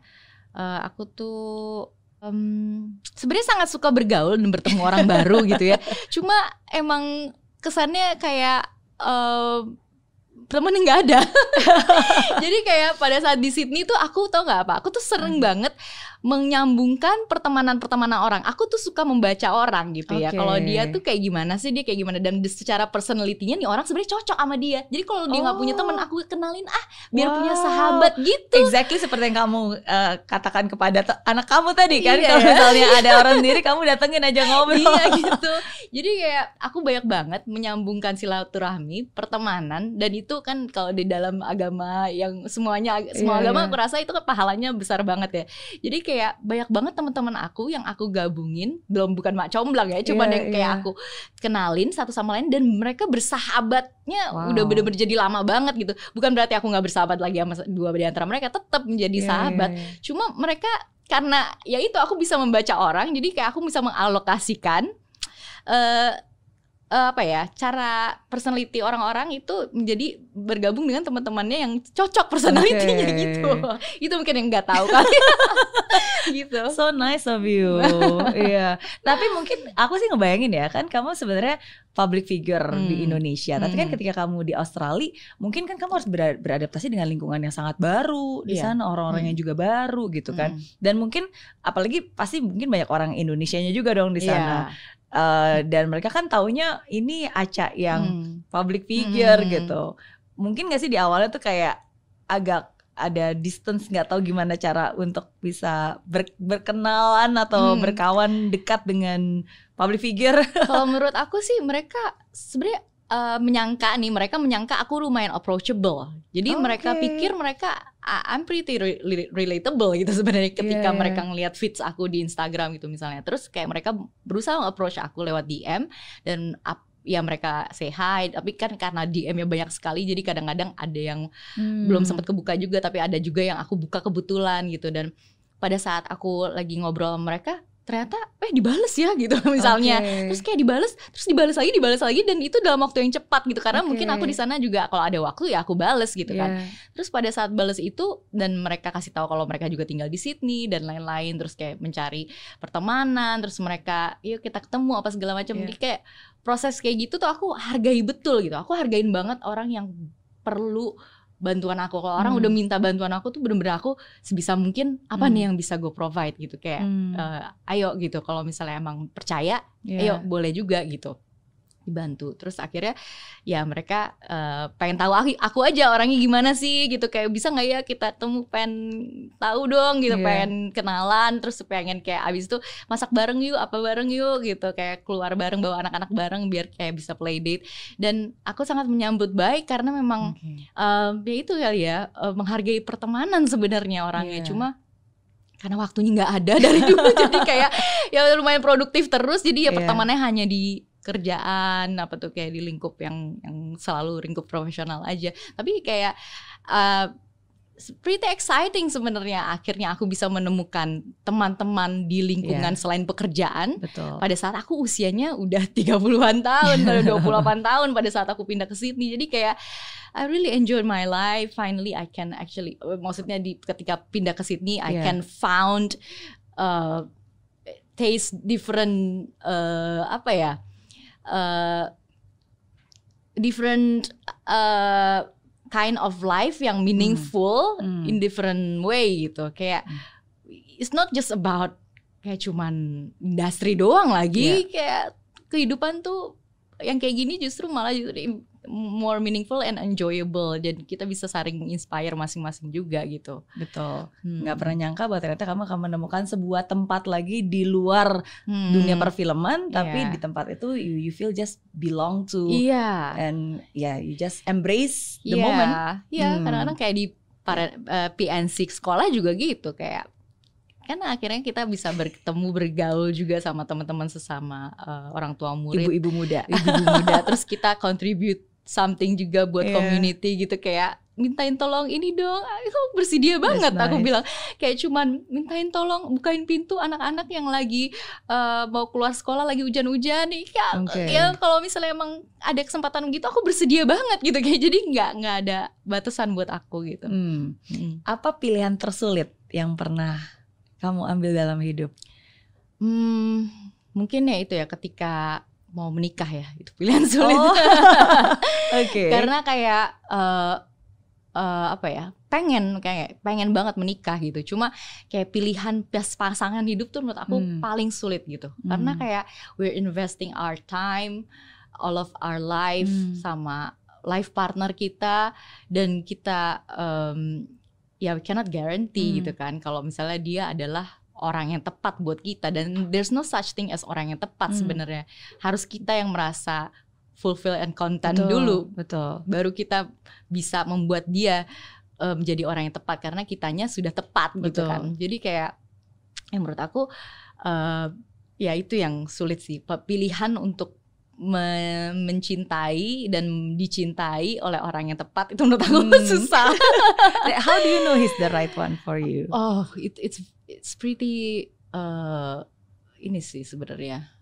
Eh, aku tuh em, sebenarnya sangat suka bergaul dan bertemu orang baru gitu ya. Cuma emang kesannya kayak eh, temen nggak ada. Jadi kayak pada saat di Sydney tuh aku tau nggak apa? Aku tuh sering Hmm. banget menyambungkan pertemanan-pertemanan orang. Aku tuh suka membaca orang gitu ya. Kalau dia tuh kayak gimana sih dia kayak gimana dan secara personality-nya nih orang sebenarnya cocok sama dia. Jadi kalau dia nggak punya Oh. temen aku kenalin ah biar punya Wow. sahabat gitu. Exactly seperti yang kamu eh, katakan kepada anak kamu tadi kan Iya. kalau misalnya ada orang sendiri kamu datengin aja ngobrol. iya gitu. Jadi kayak aku banyak banget menyambungkan silaturahmi, pertemanan dan itu kan kalau di dalam agama yang semuanya semua Iya, agama iya. aku rasa itu kan pahalanya besar banget ya. Jadi kayak banyak banget teman-teman aku yang aku gabungin, belum bukan mak comblang ya, cuman Iya, yang kayak iya. aku kenalin satu sama lain dan mereka bersahabatnya Wow. udah bener-bener jadi lama banget gitu. Bukan berarti aku nggak bersahabat lagi sama dua di antara mereka, tetap menjadi Iya, sahabat. iya, iya. Cuma mereka karena ya itu aku bisa membaca orang, jadi kayak aku bisa mengalokasikan eh eh, apa ya cara personality orang-orang itu menjadi bergabung dengan teman-temannya yang cocok personalitinya Oke. gitu. Itu mungkin yang nggak tahu kali. gitu. So nice of you. Iya. Tapi mungkin aku sih ngebayangin ya kan kamu sebenarnya public figure di Hmm. Indonesia. Tapi kan Hmm. ketika kamu di Australia, mungkin kan kamu harus bera- beradaptasi dengan lingkungan yang sangat baru di Iya. sana, orang-orang yang juga baru gitu kan. Mm. Dan mungkin apalagi pasti mungkin banyak orang Indonesianya juga dong di sana. Iya. Eh, dan mereka kan taunya ini Aca yang Hmm. public figure Hmm. gitu. Mungkin gak sih di awalnya tuh kayak agak ada distance nggak tahu gimana cara untuk bisa ber- berkenalan atau Hmm. berkawan dekat dengan public figure. Kalau menurut aku sih mereka sebenarnya eh, menyangka nih mereka menyangka aku lumayan approachable. Jadi mereka Oke. pikir mereka I'm pretty re- re- relatable gitu sebenarnya ketika iya. mereka ngelihat feeds aku di Instagram gitu misalnya. Terus kayak mereka berusaha approach aku lewat DM dan up, ya mereka say hi tapi kan karena DM-nya banyak sekali jadi kadang-kadang ada yang Hmm. belum sempat kebuka juga tapi ada juga yang aku buka kebetulan gitu dan pada saat aku lagi ngobrol sama mereka ternyata eh dibales ya gitu misalnya Oke. terus kayak dibales terus dibales lagi dibales lagi dan itu dalam waktu yang cepat gitu karena Oke. mungkin aku di sana juga kalau ada waktu ya aku bales gitu kan Iya. terus pada saat bales itu dan mereka kasih tahu kalau mereka juga tinggal di Sydney dan lain-lain terus kayak mencari pertemanan terus mereka yuk kita ketemu apa segala macam Iya. jadi kayak proses kayak gitu tuh aku hargai betul gitu aku hargain banget orang yang perlu bantuan aku kalau orang Hmm. udah minta bantuan aku tuh bener-bener aku sebisa mungkin apa Hmm. nih yang bisa gue provide gitu kayak Hmm. eh, ayo gitu kalau misalnya emang percaya Iya. ayo boleh juga gitu dibantu terus akhirnya ya mereka eh, pengen tahu aku, aku aja orangnya gimana sih gitu kayak bisa nggak ya kita temu pengen tahu dong gitu Iya. pengen kenalan terus pengen kayak abis itu masak bareng yuk apa bareng yuk gitu kayak keluar bareng bawa anak-anak bareng biar kayak bisa play date dan aku sangat menyambut baik karena memang Oke. Em, ya itu kali ya eh, menghargai pertemanan sebenarnya orangnya Iya. cuma karena waktunya nggak ada dari dulu jadi kayak ya lumayan produktif terus jadi ya Iya. pertemanannya hanya di kerjaan apa tuh kayak di lingkup yang yang selalu lingkup profesional aja tapi kayak eh, pretty exciting sebenarnya akhirnya aku bisa menemukan teman-teman di lingkungan Iya. selain pekerjaan Betul. pada saat aku usianya udah 30-an tahun, pada 28 tahun pada saat aku pindah ke Sydney. Jadi kayak I really enjoy my life. Finally I can actually eh, maksudnya di ketika pindah ke Sydney I Yeah. can found uh, taste different uh, apa ya? Uh, different uh, kind of life yang meaningful Hmm. in different way gitu. Kayak Hmm. it's not just about kayak cuman industri doang lagi Iya. kayak kehidupan tuh yang kayak gini justru malah justru more meaningful and enjoyable jadi kita bisa saling inspire masing-masing juga gitu Betul. Hmm. Nggak pernah nyangka bahwa ternyata kamu akan menemukan sebuah tempat lagi di luar Hmm. dunia perfilman, tapi Iya. di tempat itu you, you feel just belong to iya and yeah you just embrace the Iya, moment. Iya, Hmm. kadang-kadang kayak di para uh, PNC sekolah juga gitu kayak kan akhirnya kita bisa bertemu bergaul juga sama teman-teman sesama uh, orang tua murid ibu-ibu muda ibu-ibu muda terus kita contribute something juga buat Yeah. community gitu kayak mintain tolong ini dong aku bersedia banget That's aku nice. bilang kayak cuman mintain tolong bukain pintu anak-anak yang lagi uh, mau keluar sekolah lagi hujan-hujan nih ya, Oke. ya kalau misalnya emang ada kesempatan gitu aku bersedia banget gitu kayak jadi nggak nggak ada batasan buat aku gitu Hmm. Hmm. apa pilihan tersulit yang pernah kamu ambil dalam hidup Hmm, mungkin ya itu ya ketika mau menikah ya itu pilihan sulit Oh. oke karena kayak eh eh, apa ya pengen kayak pengen banget menikah gitu cuma kayak pilihan pas pasangan hidup tuh menurut aku Hmm. paling sulit gitu karena Hmm. kayak we're investing our time all of our life Hmm. sama life partner kita dan kita em, ya we cannot guarantee Hmm. gitu kan kalau misalnya dia adalah orang yang tepat buat kita. Dan there's no such thing as orang yang tepat Hmm. sebenarnya. Harus kita yang merasa fulfill and content Betul, dulu. betul. Baru kita bisa membuat dia eh, menjadi orang yang tepat. Karena kitanya sudah tepat gitu Betul. kan. Jadi kayak yang menurut aku eh, ya itu yang sulit sih. Pilihan untuk me- mencintai dan dicintai oleh orang yang tepat itu menurut aku Hmm. susah. How do you know he's the right one for you? Oh it, it's it's pretty eh, ini sih sebenarnya.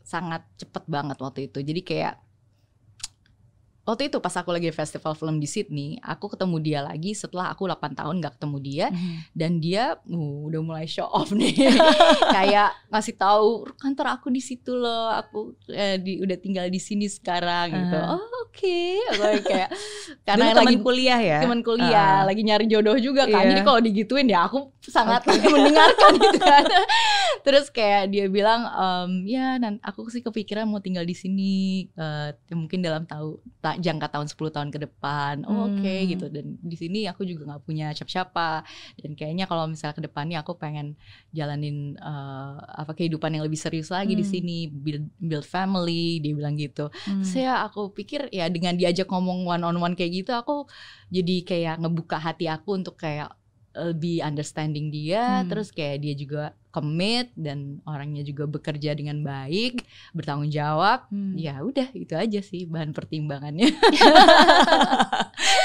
Sangat cepet banget waktu itu. Jadi kayak waktu itu pas aku lagi festival film di Sydney aku ketemu dia lagi setelah aku 8 tahun gak ketemu dia. Dan dia uh, udah mulai show off nih. Kayak ngasih tahu kantor aku di situ loh. Aku eh, di, udah tinggal di sini sekarang gitu. Ah. oh oke Aku kayak karena Dulu lagi kuliah ya teman kuliah Ah. lagi nyari jodoh juga kan Iya. jadi kalau digituin ya aku sangat mendengarkan gitu kan terus kayak dia bilang em, ya nan aku sih kepikiran mau tinggal di sini ya mungkin dalam tahu ta- jangka tahun 10 tahun ke depan oh, oke Hmm. gitu dan di sini aku juga nggak punya siapa-siapa dan kayaknya kalau misalnya ke depannya aku pengen jalanin eh, apa kehidupan yang lebih serius lagi di Hmm. sini build build family dia bilang gitu Hmm. saya aku pikir ya dengan diajak ngomong one on one kayak gitu aku jadi kayak ngebuka hati aku untuk kayak lebih understanding dia Hmm. terus kayak dia juga commit dan orangnya juga bekerja dengan baik bertanggung jawab Hmm. ya udah itu aja sih bahan pertimbangannya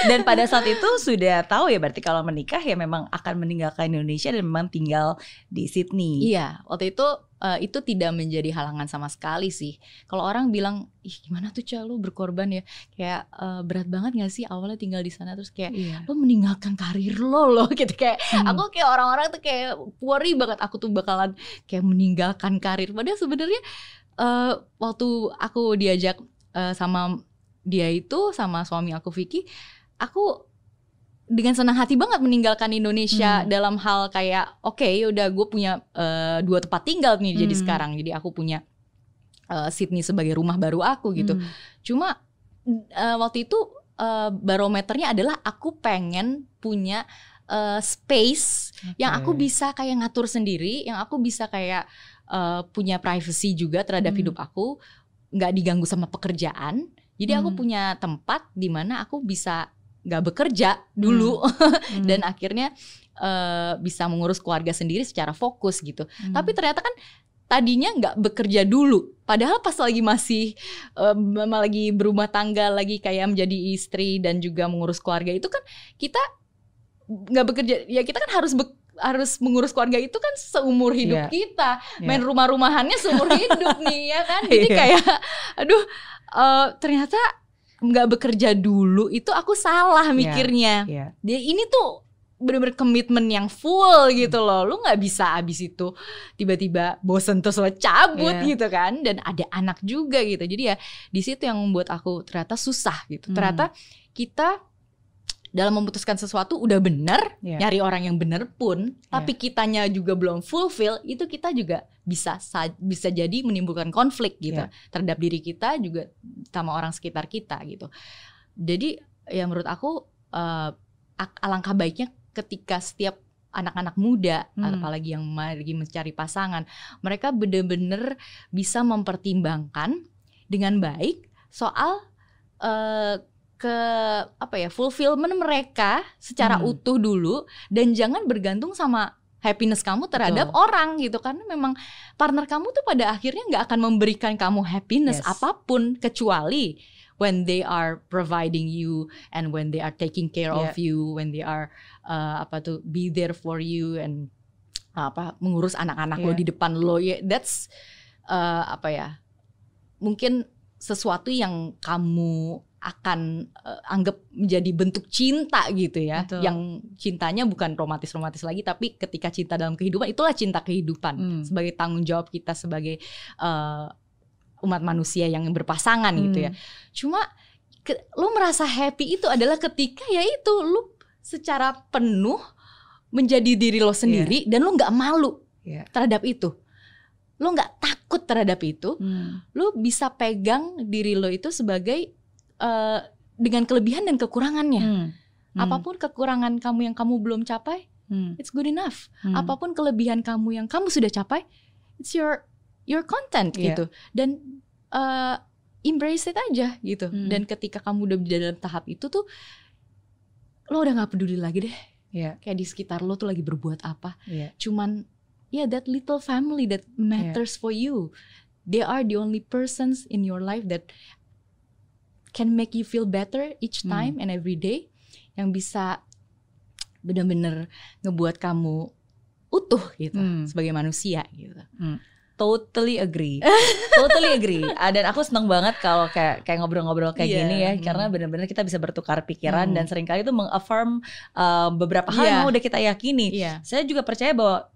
Dan pada saat itu sudah tahu ya berarti kalau menikah ya memang akan meninggalkan Indonesia dan memang tinggal di Sydney. iya waktu itu eh, itu tidak menjadi halangan sama sekali sih. Kalau orang bilang ih gimana tuh Ca? Lu berkorban ya? Kayak eh, berat banget gak sih awalnya tinggal di sana? Terus kayak Iya. lo meninggalkan karir lo loh. Gitu kayak Hmm. aku kayak orang-orang tuh kayak worry banget aku tuh bakalan kayak meninggalkan karir. Padahal sebenarnya eh, waktu aku diajak eh, sama dia itu sama suami aku Vicky aku dengan senang hati banget meninggalkan Indonesia Hmm. dalam hal kayak oke udah gue punya eh, dua tempat tinggal nih jadi Hmm. sekarang jadi aku punya eh, Sydney sebagai rumah baru aku gitu Hmm. Cuma eh, waktu itu eh, barometernya adalah aku pengen punya eh, space yang aku bisa kayak ngatur sendiri, yang aku bisa kayak eh, punya privacy juga terhadap Hmm. hidup aku, nggak diganggu sama pekerjaan. Jadi aku Hmm. punya tempat di mana aku bisa nggak bekerja dulu Hmm. dan akhirnya eh, bisa mengurus keluarga sendiri secara fokus gitu. Hmm. Tapi ternyata kan tadinya nggak bekerja dulu. Padahal pas lagi masih mama lagi berumah tangga, lagi kayak menjadi istri dan juga mengurus keluarga itu kan kita nggak bekerja. Ya kita kan harus be- harus mengurus keluarga itu kan seumur hidup Iya. kita. Iya. Main rumah-rumahannya seumur hidup nih ya kan. Jadi Iya. kayak aduh eh, ternyata nggak bekerja dulu itu aku salah Iya. mikirnya. Iya. Dia ini tuh bener-bener komitmen yang full gitu loh. Lu nggak bisa abis itu tiba-tiba bosen terus lo cabut Iya. gitu kan. Dan ada anak juga gitu. Jadi ya di situ yang membuat aku ternyata susah gitu. Hmm. Ternyata kita dalam memutuskan sesuatu udah bener, Iya. nyari orang yang bener pun, tapi kitanya juga belum fulfill, itu kita juga bisa sa- bisa jadi menimbulkan konflik gitu Iya. terhadap diri kita juga sama orang sekitar kita gitu. Jadi ya menurut aku ak- alangkah baiknya ketika setiap anak-anak muda Hmm. apalagi yang lagi mencari pasangan, mereka bener-bener bisa mempertimbangkan dengan baik soal eh, ke apa ya fulfillment mereka secara Hmm. utuh dulu dan jangan bergantung sama happiness kamu terhadap Betul. orang gitu karena memang partner kamu tuh pada akhirnya nggak akan memberikan kamu happiness Yes. apa pun kecuali when they are providing you and when they are taking care of you when they are uh, apa tuh be there for you and apa mengurus anak-anak lo Yeah. di depan lo ya that's uh, apa ya mungkin sesuatu yang kamu akan uh, anggap menjadi bentuk cinta gitu ya Betul. yang cintanya bukan romantis-romantis lagi tapi ketika cinta dalam kehidupan itulah cinta kehidupan Hmm. sebagai tanggung jawab kita sebagai uh, umat manusia yang berpasangan gitu ya Hmm. cuma ke, lu merasa happy itu adalah ketika ya itu lu secara penuh menjadi diri lo sendiri dan lu nggak malu Iya. terhadap itu lu nggak takut terhadap itu Hmm. lu bisa pegang diri lo itu sebagai eh, dengan kelebihan dan kekurangannya Hmm. Hmm. apa pun kekurangan kamu yang kamu belum capai Hmm. it's good enough Hmm. apa pun kelebihan kamu yang kamu sudah capai it's your your content Iya. gitu dan eh, embrace it aja gitu Hmm. dan ketika kamu udah di dalam tahap itu tuh lo udah nggak peduli lagi deh Iya. kayak di sekitar lo tuh lagi berbuat apa Iya. cuman ya that little family that matters for you they are the only persons in your life that can make you feel better each Hmm. time and every day yang bisa bener-bener ngebuat kamu utuh gitu Hmm. sebagai manusia gitu Totally agree, totally agree. Ah, Dan aku seneng banget kalau kayak kayak ngobrol-ngobrol kayak Iya, gini ya, hmm. karena benar-benar kita bisa bertukar pikiran Hmm. dan sering kali itu mengaffirm uh, beberapa hal Iya. yang udah kita yakini. iya Saya juga percaya bahwa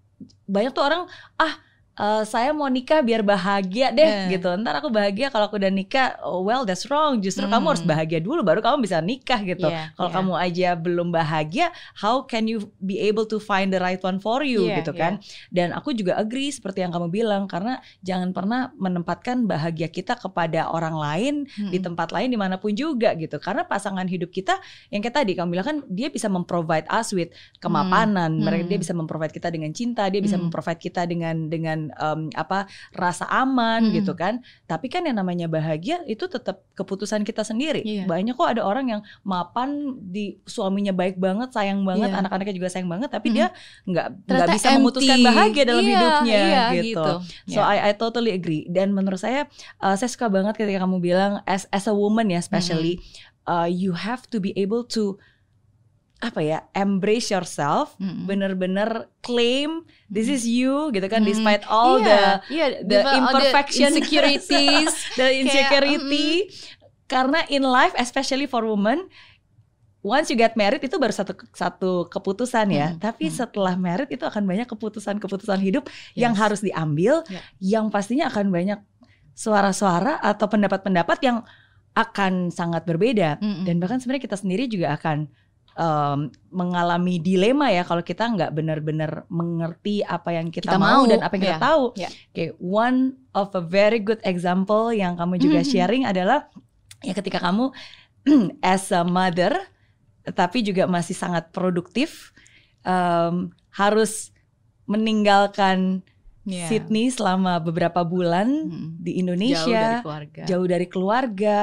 banyak tuh orang ah uh, saya mau nikah biar bahagia deh Eh. gitu. Ntar aku bahagia kalau aku udah nikah. Oh, well, that's wrong. Justru Hmm. kamu harus bahagia dulu baru kamu bisa nikah gitu. Iya, Kalau iya. kamu aja belum bahagia, how can you be able to find the right one for you Iya, gitu kan? Dan aku juga agree seperti yang kamu bilang karena jangan pernah menempatkan bahagia kita kepada orang lain Mm-mm. di tempat lain di mana pun juga gitu. Karena pasangan hidup kita yang kayak tadi kamu bilang kan dia bisa memprovide us with kemapanan, Hmm. mereka dia Hmm. bisa memprovide kita dengan cinta, dia bisa Hmm. memprovide kita dengan dengan em, apa rasa aman Hmm. gitu kan. Tapi kan yang namanya bahagia itu tetap keputusan kita sendiri. Iya. Banyak kok ada orang yang mapan di suaminya baik banget, sayang banget, Iya. anak-anaknya juga sayang banget, tapi Hmm. dia nggak nggak bisa memutuskan empty. bahagia dalam Iya, hidupnya iya, gitu. So Iya. I I totally agree. Dan menurut saya uh, saya suka banget ketika kamu bilang as as a woman ya especially uh, you have to be able to apa ya embrace yourself Mm-mm. bener-bener claim this is you gitu kan Hmm. despite all iya, the all the imperfection insecurities the the insecurity karena in life especially for women once you get married itu baru satu satu keputusan ya Hmm, tapi hmm. setelah married itu akan banyak keputusan-keputusan hidup yang Yes. harus diambil Ya. yang pastinya akan banyak suara-suara atau pendapat-pendapat yang akan sangat berbeda Mm-mm. dan bahkan sebenarnya kita sendiri juga akan em, mengalami dilema ya kalau kita nggak benar-benar mengerti apa yang kita, Kita mau, mau, dan apa yang kita ya. tahu. Ya. Kayak one of a very good example yang kamu juga Mhm. sharing adalah ya ketika kamu as a mother tapi juga masih sangat produktif em, harus meninggalkan Iya. Sydney selama beberapa bulan Mm-mm. di jauh dari Indonesia keluarga. jauh dari keluarga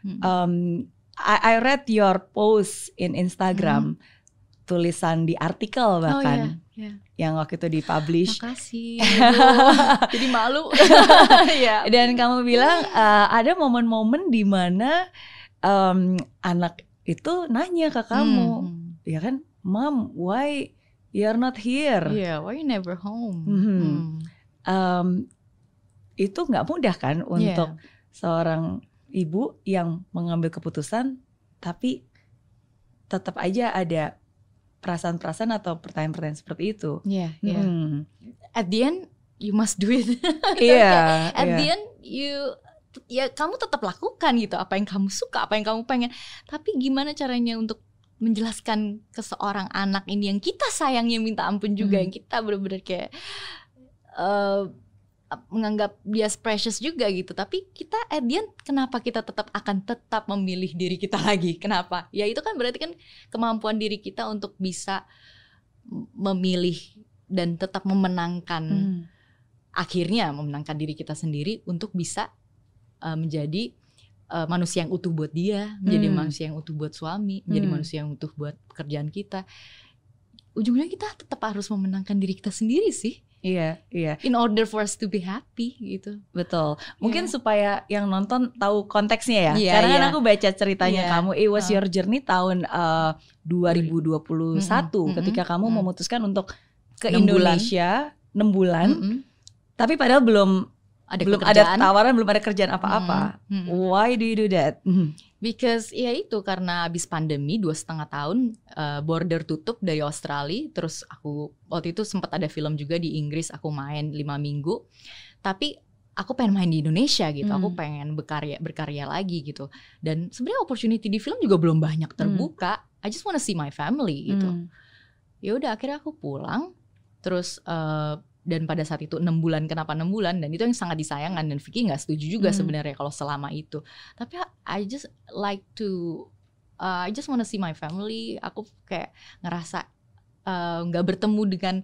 Mm-mm. um, I, I read your post in Instagram tulisan di artikel oh bahkan iya, iya. yang waktu itu dipublish Makasih. Jadi malu. Iya. dan kamu bilang uh, ada momen-momen di mana um, anak itu nanya ke kamu Hmm. ya kan mom why you're not here Iya, why you never home? Mhm. Hmm. Um, itu nggak mudah kan untuk Iya. seorang ibu yang mengambil keputusan tapi tetap aja ada perasaan-perasaan atau pertanyaan-pertanyaan seperti itu. Iya, iya. Hmm. At the end you must do it. Iya. At iya. the end you ya kamu tetap lakukan gitu apa yang kamu suka, apa yang kamu pengen. Tapi gimana caranya untuk menjelaskan ke seorang anak ini yang kita sayangnya minta ampun juga Hmm. yang kita benar-benar kayak eh, menganggap dia precious juga gitu tapi kita at the end kenapa kita tetap akan tetap memilih diri kita lagi kenapa ya itu kan berarti kan kemampuan diri kita untuk bisa memilih dan tetap memenangkan Hmm. akhirnya memenangkan diri kita sendiri untuk bisa uh, menjadi uh, manusia yang utuh buat dia, menjadi Hmm. manusia yang utuh buat suami, menjadi Hmm. manusia yang utuh buat pekerjaan kita. Ujungnya kita tetap harus memenangkan diri kita sendiri sih, Iya, iya, in order for us to be happy gitu. betul. Mungkin Iya. supaya yang nonton tahu konteksnya ya. Iya, Karena kan iya. aku baca ceritanya Iya. kamu, it was Uh. your journey tahun eh, 2021 Mm-mm, ketika kamu mm-mm. memutuskan untuk ke Enam bulan. Indonesia 6 bulan. Mm-mm. Tapi padahal belum Ada belum ada pekerjaan. tawaran, belum ada kerjaan apa-apa. Mm-mm. Why do you do that? Mhm. Because ya itu karena habis pandemi dua setengah tahun uh, border tutup dari Australia, terus aku waktu itu sempat ada film juga di Inggris aku main lima minggu, tapi aku pengen main di Indonesia gitu, aku Hmm. pengen berkarya berkarya lagi gitu, dan sebenarnya opportunity di film juga belum banyak terbuka. I just wanna see my family gitu. Hmm. Ya udah akhirnya aku pulang, terus uh, dan pada saat itu enam bulan kenapa enam bulan dan itu yang sangat disayangkan dan Vicky nggak setuju juga Hmm. sebenarnya kalau selama itu tapi I just like to uh, I just wanna see my family aku kayak ngerasa uh, nggak bertemu dengan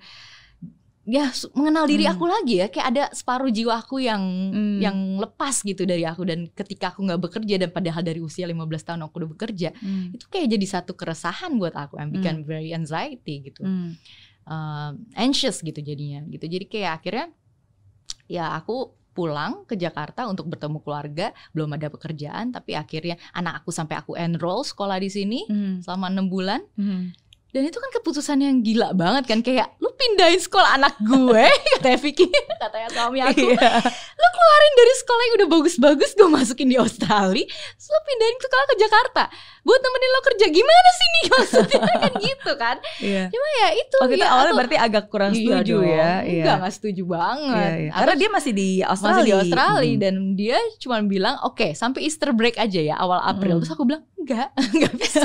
ya mengenal diri Hmm. aku lagi ya kayak ada separuh jiwa aku yang Hmm. yang lepas gitu dari aku dan ketika aku nggak bekerja dan padahal dari usia 15 tahun aku udah bekerja Hmm. itu kayak jadi satu keresahan buat aku and become very anxiety gitu Hmm. Uh, anxious gitu jadinya gitu jadi kayak akhirnya ya aku pulang ke Jakarta untuk bertemu keluarga belum ada pekerjaan tapi akhirnya anak aku sampai aku enroll sekolah di sini Hmm. selama enam bulan Hmm. dan itu kan keputusan yang gila banget kan kayak pindahin sekolah anak gue katanya Vicky katanya suami aku Iya. lu keluarin dari sekolah yang udah bagus-bagus gue masukin di Australia terus lu pindahin sekolah ke Jakarta buat nemenin lo kerja gimana sih nih maksudnya kan gitu kan Iya. cuma ya itu kita ya, awalnya aku- berarti agak kurang Iya setuju dong. ya. Iya. Enggak, enggak setuju banget. Iya, iya. Karena dia masih di Australia. masih di Australia Hmm. dan dia cuma bilang, "Oke, sampai Easter break aja ya awal April." Hmm. Terus aku bilang, "Enggak, enggak bisa."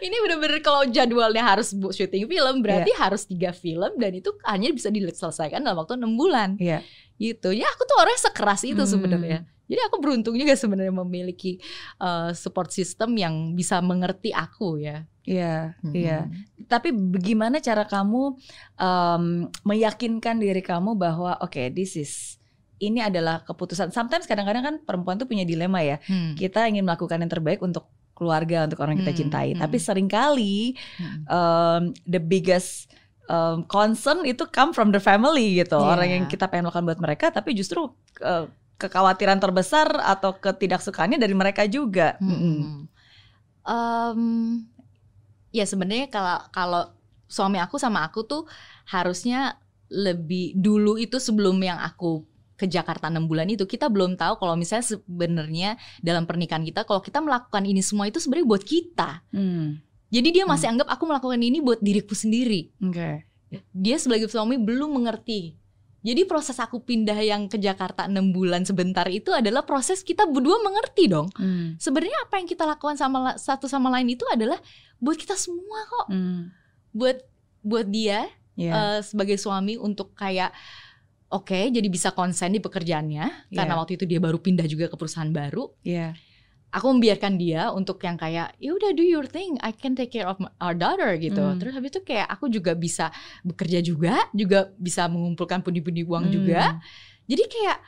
Ini bener-bener kalau jadwalnya harus syuting film, berarti Iya. Harus tiga film dan itu hanya bisa diselesaikan dalam waktu enam bulan. Iya. Gitu. Ya, aku tuh orangnya sekeras itu Hmm. sebenarnya. Jadi aku beruntung juga sebenarnya memiliki uh, support system yang bisa mengerti aku ya. Iya, Mm-mm. iya. Tapi bagaimana cara kamu em, meyakinkan diri kamu bahwa oke, this is ini adalah keputusan. Sometimes kadang-kadang kan perempuan tuh punya dilema ya. Hmm. Kita ingin melakukan yang terbaik untuk keluarga, untuk orang yang kita Hmm, cintai. hmm. Tapi sering kali Hmm. em, the biggest em, concern itu come from the family gitu. Iya. Orang yang kita pengen lakukan buat mereka, tapi justru eh, kekhawatiran terbesar atau ketidaksukaannya dari mereka juga. Mm-mm. Hmm. Em, ya sebenarnya kalau kalau suami aku sama aku tuh harusnya lebih dulu itu sebelum yang aku ke Jakarta enam bulan itu kita belum tahu kalau misalnya sebenarnya dalam pernikahan kita kalau kita melakukan ini semua itu sebenarnya buat kita. Hmm, Jadi dia masih anggap aku melakukan ini buat diriku sendiri. Oke. Dia sebagai suami belum mengerti. Jadi proses aku pindah yang ke Jakarta enam bulan sebentar itu adalah proses kita berdua mengerti dong Hmm, sebenarnya apa yang kita lakukan sama satu sama lain itu adalah buat kita semua kok hmm, buat buat dia iya. eh, sebagai suami untuk kayak oke jadi bisa konsen di pekerjaannya karena Iya. waktu itu dia baru pindah juga ke perusahaan baru Iya. aku membiarkan dia untuk yang kayak ya udah do your thing I can take care of my- our daughter gitu Hmm. terus habis itu kayak aku juga bisa bekerja juga juga bisa mengumpulkan pundi-pundi uang Hmm. juga jadi kayak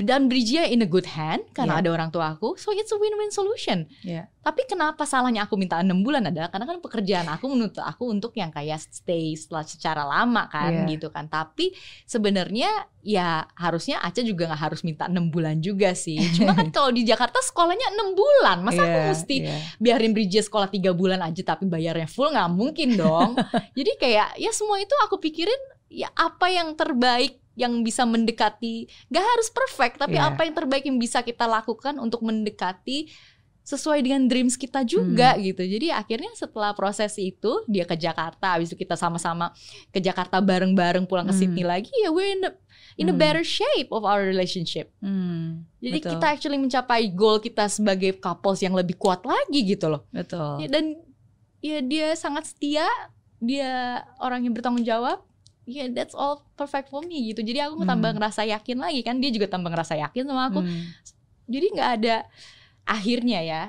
dan Bridgia in a good hand karena Iya. ada orang tua aku so it's a win-win solution Iya. tapi kenapa salahnya aku minta enam bulan adalah karena kan pekerjaan aku menuntut aku untuk yang kayak stay setelah secara lama kan Iya. gitu kan tapi sebenarnya ya harusnya Aca juga nggak harus minta enam bulan juga sih cuma kan kalau di Jakarta sekolahnya enam bulan masa aku Iya, mesti iya. biarin Bridgia sekolah tiga bulan aja tapi bayarnya full nggak mungkin dong jadi kayak ya semua itu aku pikirin ya apa yang terbaik yang bisa mendekati gak harus perfect tapi Iya. apa yang terbaik yang bisa kita lakukan untuk mendekati sesuai dengan dreams kita juga Hmm. gitu jadi akhirnya setelah proses itu dia ke Jakarta habis itu kita sama-sama ke Jakarta bareng-bareng pulang ke Hmm. Sydney lagi ya we're in a, in a Hmm. better shape of our relationship Hmm, jadi Betul. kita actually mencapai goal kita sebagai couples yang lebih kuat lagi gitu loh betul. Ya, dan ya dia sangat setia, dia orang yang bertanggung jawab. Ya that's all perfect for me gitu. Jadi aku Hmm. tambah ngerasa yakin lagi kan dia juga tambah ngerasa yakin sama aku. Hmm, Jadi nggak ada akhirnya ya.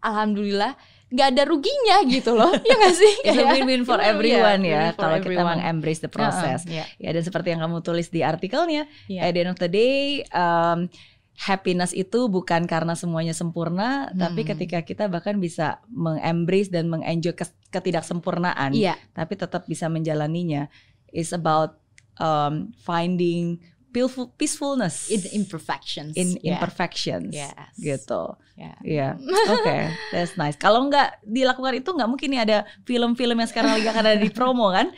Alhamdulillah nggak ada ruginya gitu loh. ya nggak sih? It's a win-win for Iya, everyone win-win ya kalau kita everyone. mengembrace the process. Heeh, iya. Ya dan seperti yang kamu tulis di artikelnya, Iya. at the end of the day, um, happiness itu bukan karena semuanya sempurna, tapi Hmm. ketika kita bahkan bisa mengembrace dan mengenjoy ketidaksempurnaan, Iya, tapi tetap bisa menjalaninya. It's about um, finding peaceful, peacefulness in imperfections. in Yeah. imperfections, Yes. gitu. Yeah. Iya, oke, that's nice. Kalau nggak dilakukan itu nggak mungkin nih ada film-film yang sekarang lagi akan ada di promo kan?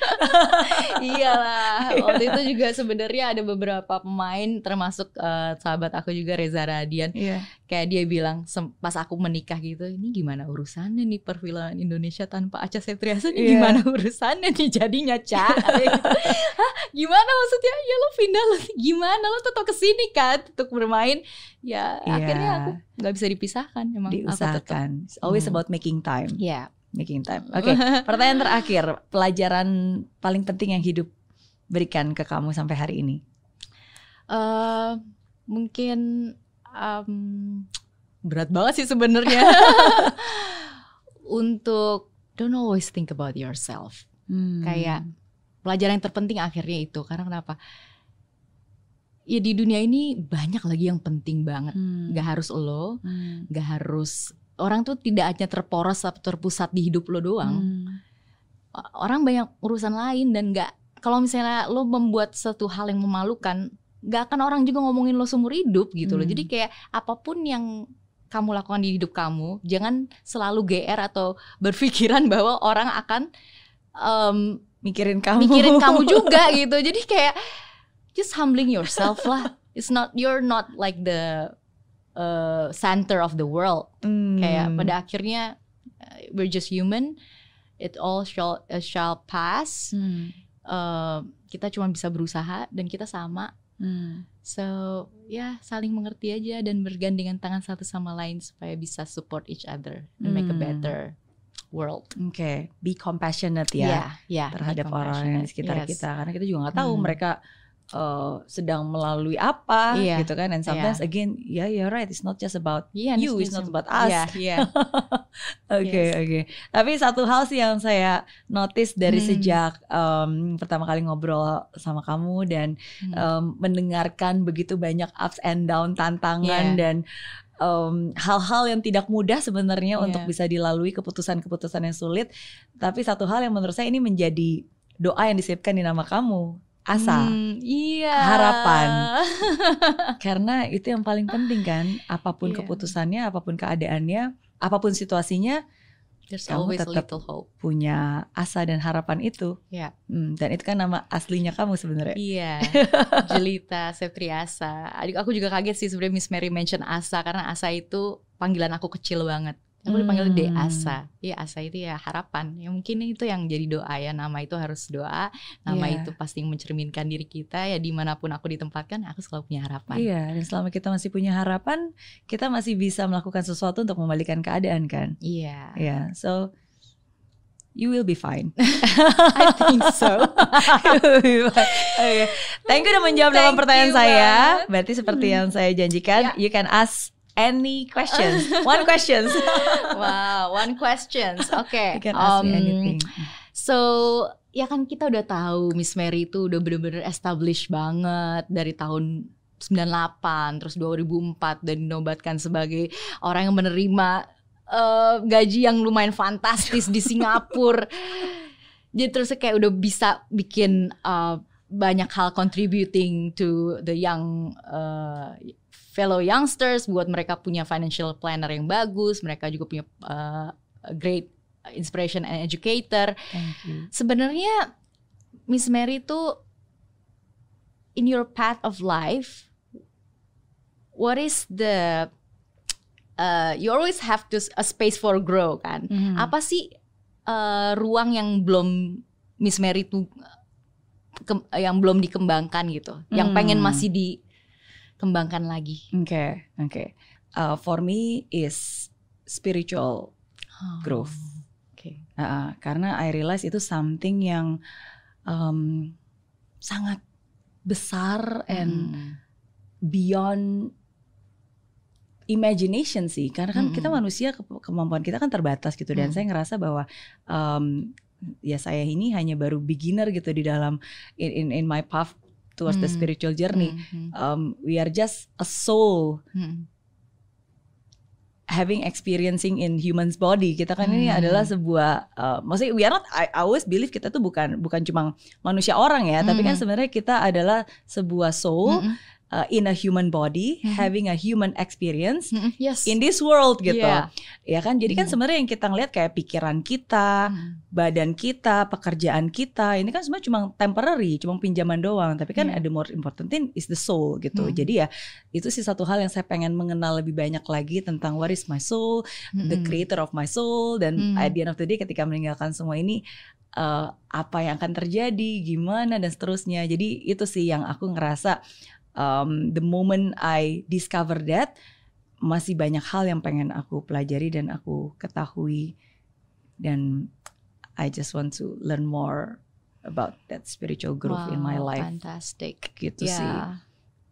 Iyalah, waktu itu juga sebenarnya ada beberapa pemain termasuk eh, sahabat aku juga Reza Radian Iya. Kayak dia bilang pas aku menikah gitu ini gimana urusannya nih perfilman Indonesia tanpa Acha Septriasa Iya. nih gimana urusannya nih jadinya Ca Katanya gitu. Hah gimana maksudnya ya lo pindah lo gimana lo tetap ke sini kan untuk bermain ya Iya. akhirnya aku nggak bisa dipisahkan emang Diusahakan. It's always Hmm. about making time, ya making time. Oke, pertanyaan terakhir, pelajaran paling penting yang hidup berikan ke kamu sampai hari ini. eh mungkin em, berat banget sih sebenarnya untuk don't always think about yourself Hmm. Kayak- pelajaran yang terpenting akhirnya itu karena kenapa ya di dunia ini banyak lagi yang penting banget Hmm. nggak harus lo Hmm. nggak harus orang tuh tidak hanya terporos atau terpusat di hidup lo doang Hmm. orang banyak urusan lain dan nggak kalau misalnya lo membuat satu hal yang memalukan nggak akan orang juga ngomongin lo seumur hidup gitu loh Hmm. jadi kayak apa pun yang kamu lakukan di hidup kamu jangan selalu gr atau berpikiran bahwa orang akan em, Mikirin kamu. mikirin kamu juga gitu jadi kayak just humbling yourself lah it's not you're not like the uh, center of the world Hmm. kayak pada akhirnya uh, we're just human it all shall uh, shall pass Hmm. Uh, kita cuma bisa berusaha dan kita sama Hmm. so ya saling mengerti aja dan bergandengan tangan satu sama lain supaya bisa support each other and make a Hmm. better world Oke, be compassionate ya. ya ya terhadap be orang yang di sekitar. Yes. kita karena kita juga nggak tahu Hmm. mereka uh, sedang melalui apa Iya. gitu kan and sometimes again yeah you're right it's not just about Iya, You, it's not about us. Iya, iya. oke Yes. oke tapi satu hal sih yang saya notice dari Hmm. sejak um, pertama kali ngobrol sama kamu dan Hmm. um, mendengarkan begitu banyak ups and down tantangan Iya. dan um, hal-hal yang tidak mudah sebenarnya Iya. untuk bisa dilalui keputusan-keputusan yang sulit tapi satu hal yang menurut saya ini menjadi doa yang disipkan di nama kamu asa Hmm, iya. Harapan. karena itu yang paling penting kan apa pun Iya. keputusannya apa pun keadaannya apa pun situasinya There's Kamu always a tetap- little hope. punya asa dan harapan itu Iya. Hmm, dan itu kan nama aslinya kamu sebenarnya Iya, Jelita Septriasa. Adik aku juga kaget sih sebenarnya Miss Mary mention Asa karena Asa itu panggilan aku kecil banget. Aku dipanggil De Hmm. Asa. Iya Asa itu ya harapan. Ya mungkin itu yang jadi doa ya. Nama itu harus doa. Nama Iya. itu pasti mencerminkan diri kita ya di mana pun aku ditempatkan aku selalu punya harapan. Iya, dan selama kita masih punya harapan, kita masih bisa melakukan sesuatu untuk membalikan keadaan kan. Iya. Iya, so you will be fine. I think so. Oke, thank you udah menjawab dalam pertanyaan you saya. Berarti seperti yang saya janjikan, Ya. you can ask any questions, one questions. wow, one questions. Oke. you can ask me um, anything. So ya kan kita udah tahu Miss Mary itu udah bener-bener established banget dari tahun 98 terus 2004 dan dinobatkan sebagai orang yang menerima eh, gaji yang lumayan fantastis di Singapura. Jadi terus kayak udah bisa bikin eh, banyak hal contributing to the young eh, fellow youngsters buat mereka punya financial planner yang bagus, mereka juga punya eh, great inspiration and educator. Sebenarnya Miss Mary itu in your path of life, what is the uh, you always have to a space for grow kan? Mhm. Apa sih uh, ruang yang belum Miss Mary ke- yang belum dikembangkan gitu, yang pengen Hmm. masih dikembangkan lagi? Oke, oke. Uh, for me is spiritual Growth. Oke. Uh, karena I realize itu something yang um, sangat besar and Hmm. beyond imagination sih karena kan kita Mm-mm. manusia ke- kemampuan kita kan terbatas gitu dan Mm. saya ngerasa bahwa um, ya saya ini hanya baru beginner gitu di dalam in in, in my path towards the Hmm. spiritual journey. Hmm, Um, we are just a soul hmm, having experiencing in human's body. Kita kan ini Hmm. adalah sebuah, uh, maksudnya we are not. I, I always believe kita tuh bukan bukan cuma manusia orang ya, tapi kan Hmm. sebenarnya kita adalah sebuah soul hmm, uh, in a human body, Mhm. having a human experience hmm, yes. in this world gitu. Yeah. Ya kan, jadi kan Hmm. sebenarnya yang kita ngelihat kayak pikiran kita, Hmm. badan kita, pekerjaan kita, ini kan semua cuma temporary, cuma pinjaman doang. Tapi kan ada more important thing is the soul gitu. Hmm. Jadi ya itu sih satu hal yang saya pengen mengenal lebih banyak lagi tentang what is my soul, the Hmm. creator of my soul, dan Hmm. at the end of the day ketika meninggalkan semua ini eh, apa yang akan terjadi, gimana dan seterusnya. Jadi itu sih yang aku ngerasa um, the moment I discover that masih banyak hal yang pengen aku pelajari dan aku ketahui dan I just want to learn more about that spiritual growth in my Wow, life Fantastic. gitu sih. Yeah.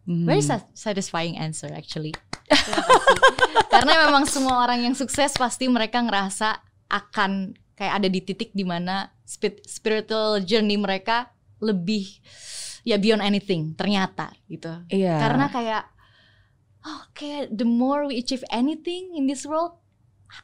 Hmm. Very sa- satisfying answer actually. Karena memang semua orang yang sukses pasti mereka ngerasa akan kayak ada di titik di mana spi- spiritual journey mereka lebih ya beyond anything ternyata gitu. Iya. Karena kayak oh kayak the more we achieve anything in this world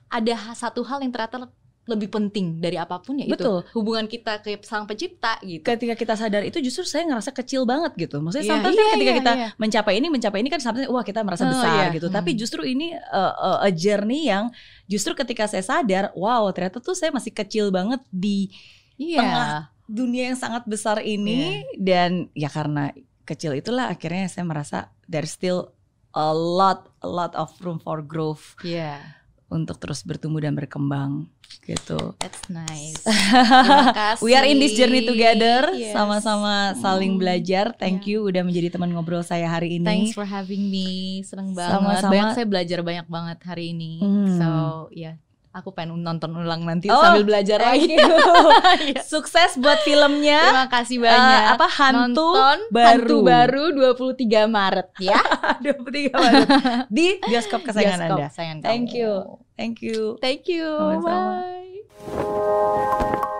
ada satu hal yang ternyata lebih penting dari apa pun ya Betul. itu hubungan kita ke sang pencipta gitu. ketika kita sadar itu justru saya ngerasa kecil banget gitu. Maksudnya Iya, sometimes iya, kan ketika iya, kita iya. mencapai ini, mencapai ini kan sometimes wah kita merasa Oh, besar iya. gitu. Hmm. Tapi justru ini uh, uh, a journey yang justru ketika saya sadar, wow ternyata tuh saya masih kecil banget di Iya. tengah dunia yang sangat besar ini dan ya karena kecil itulah akhirnya saya merasa there's still a lot a lot of room for growth Iya. untuk terus bertumbuh dan berkembang gitu. That's nice. Terima kasih. We are in this journey together, Yes. sama-sama saling Hmm. belajar. Thank you udah menjadi teman ngobrol saya hari ini. Thanks for having me. Seneng banget. Sama-sama. Banyak saya belajar banyak banget hari ini. Hmm. So, ya, aku pengen nonton ulang nanti oh, sambil belajar lagi. Iya. Sukses buat filmnya. Terima kasih banyak. Uh, apa hantu nonton baru. Hantu baru 23 Maret ya. 23 Maret di bioskop kesayangan bioskop Anda. Sayang Thank kamu. you. Thank you. Thank you. Sama -sama. Bye.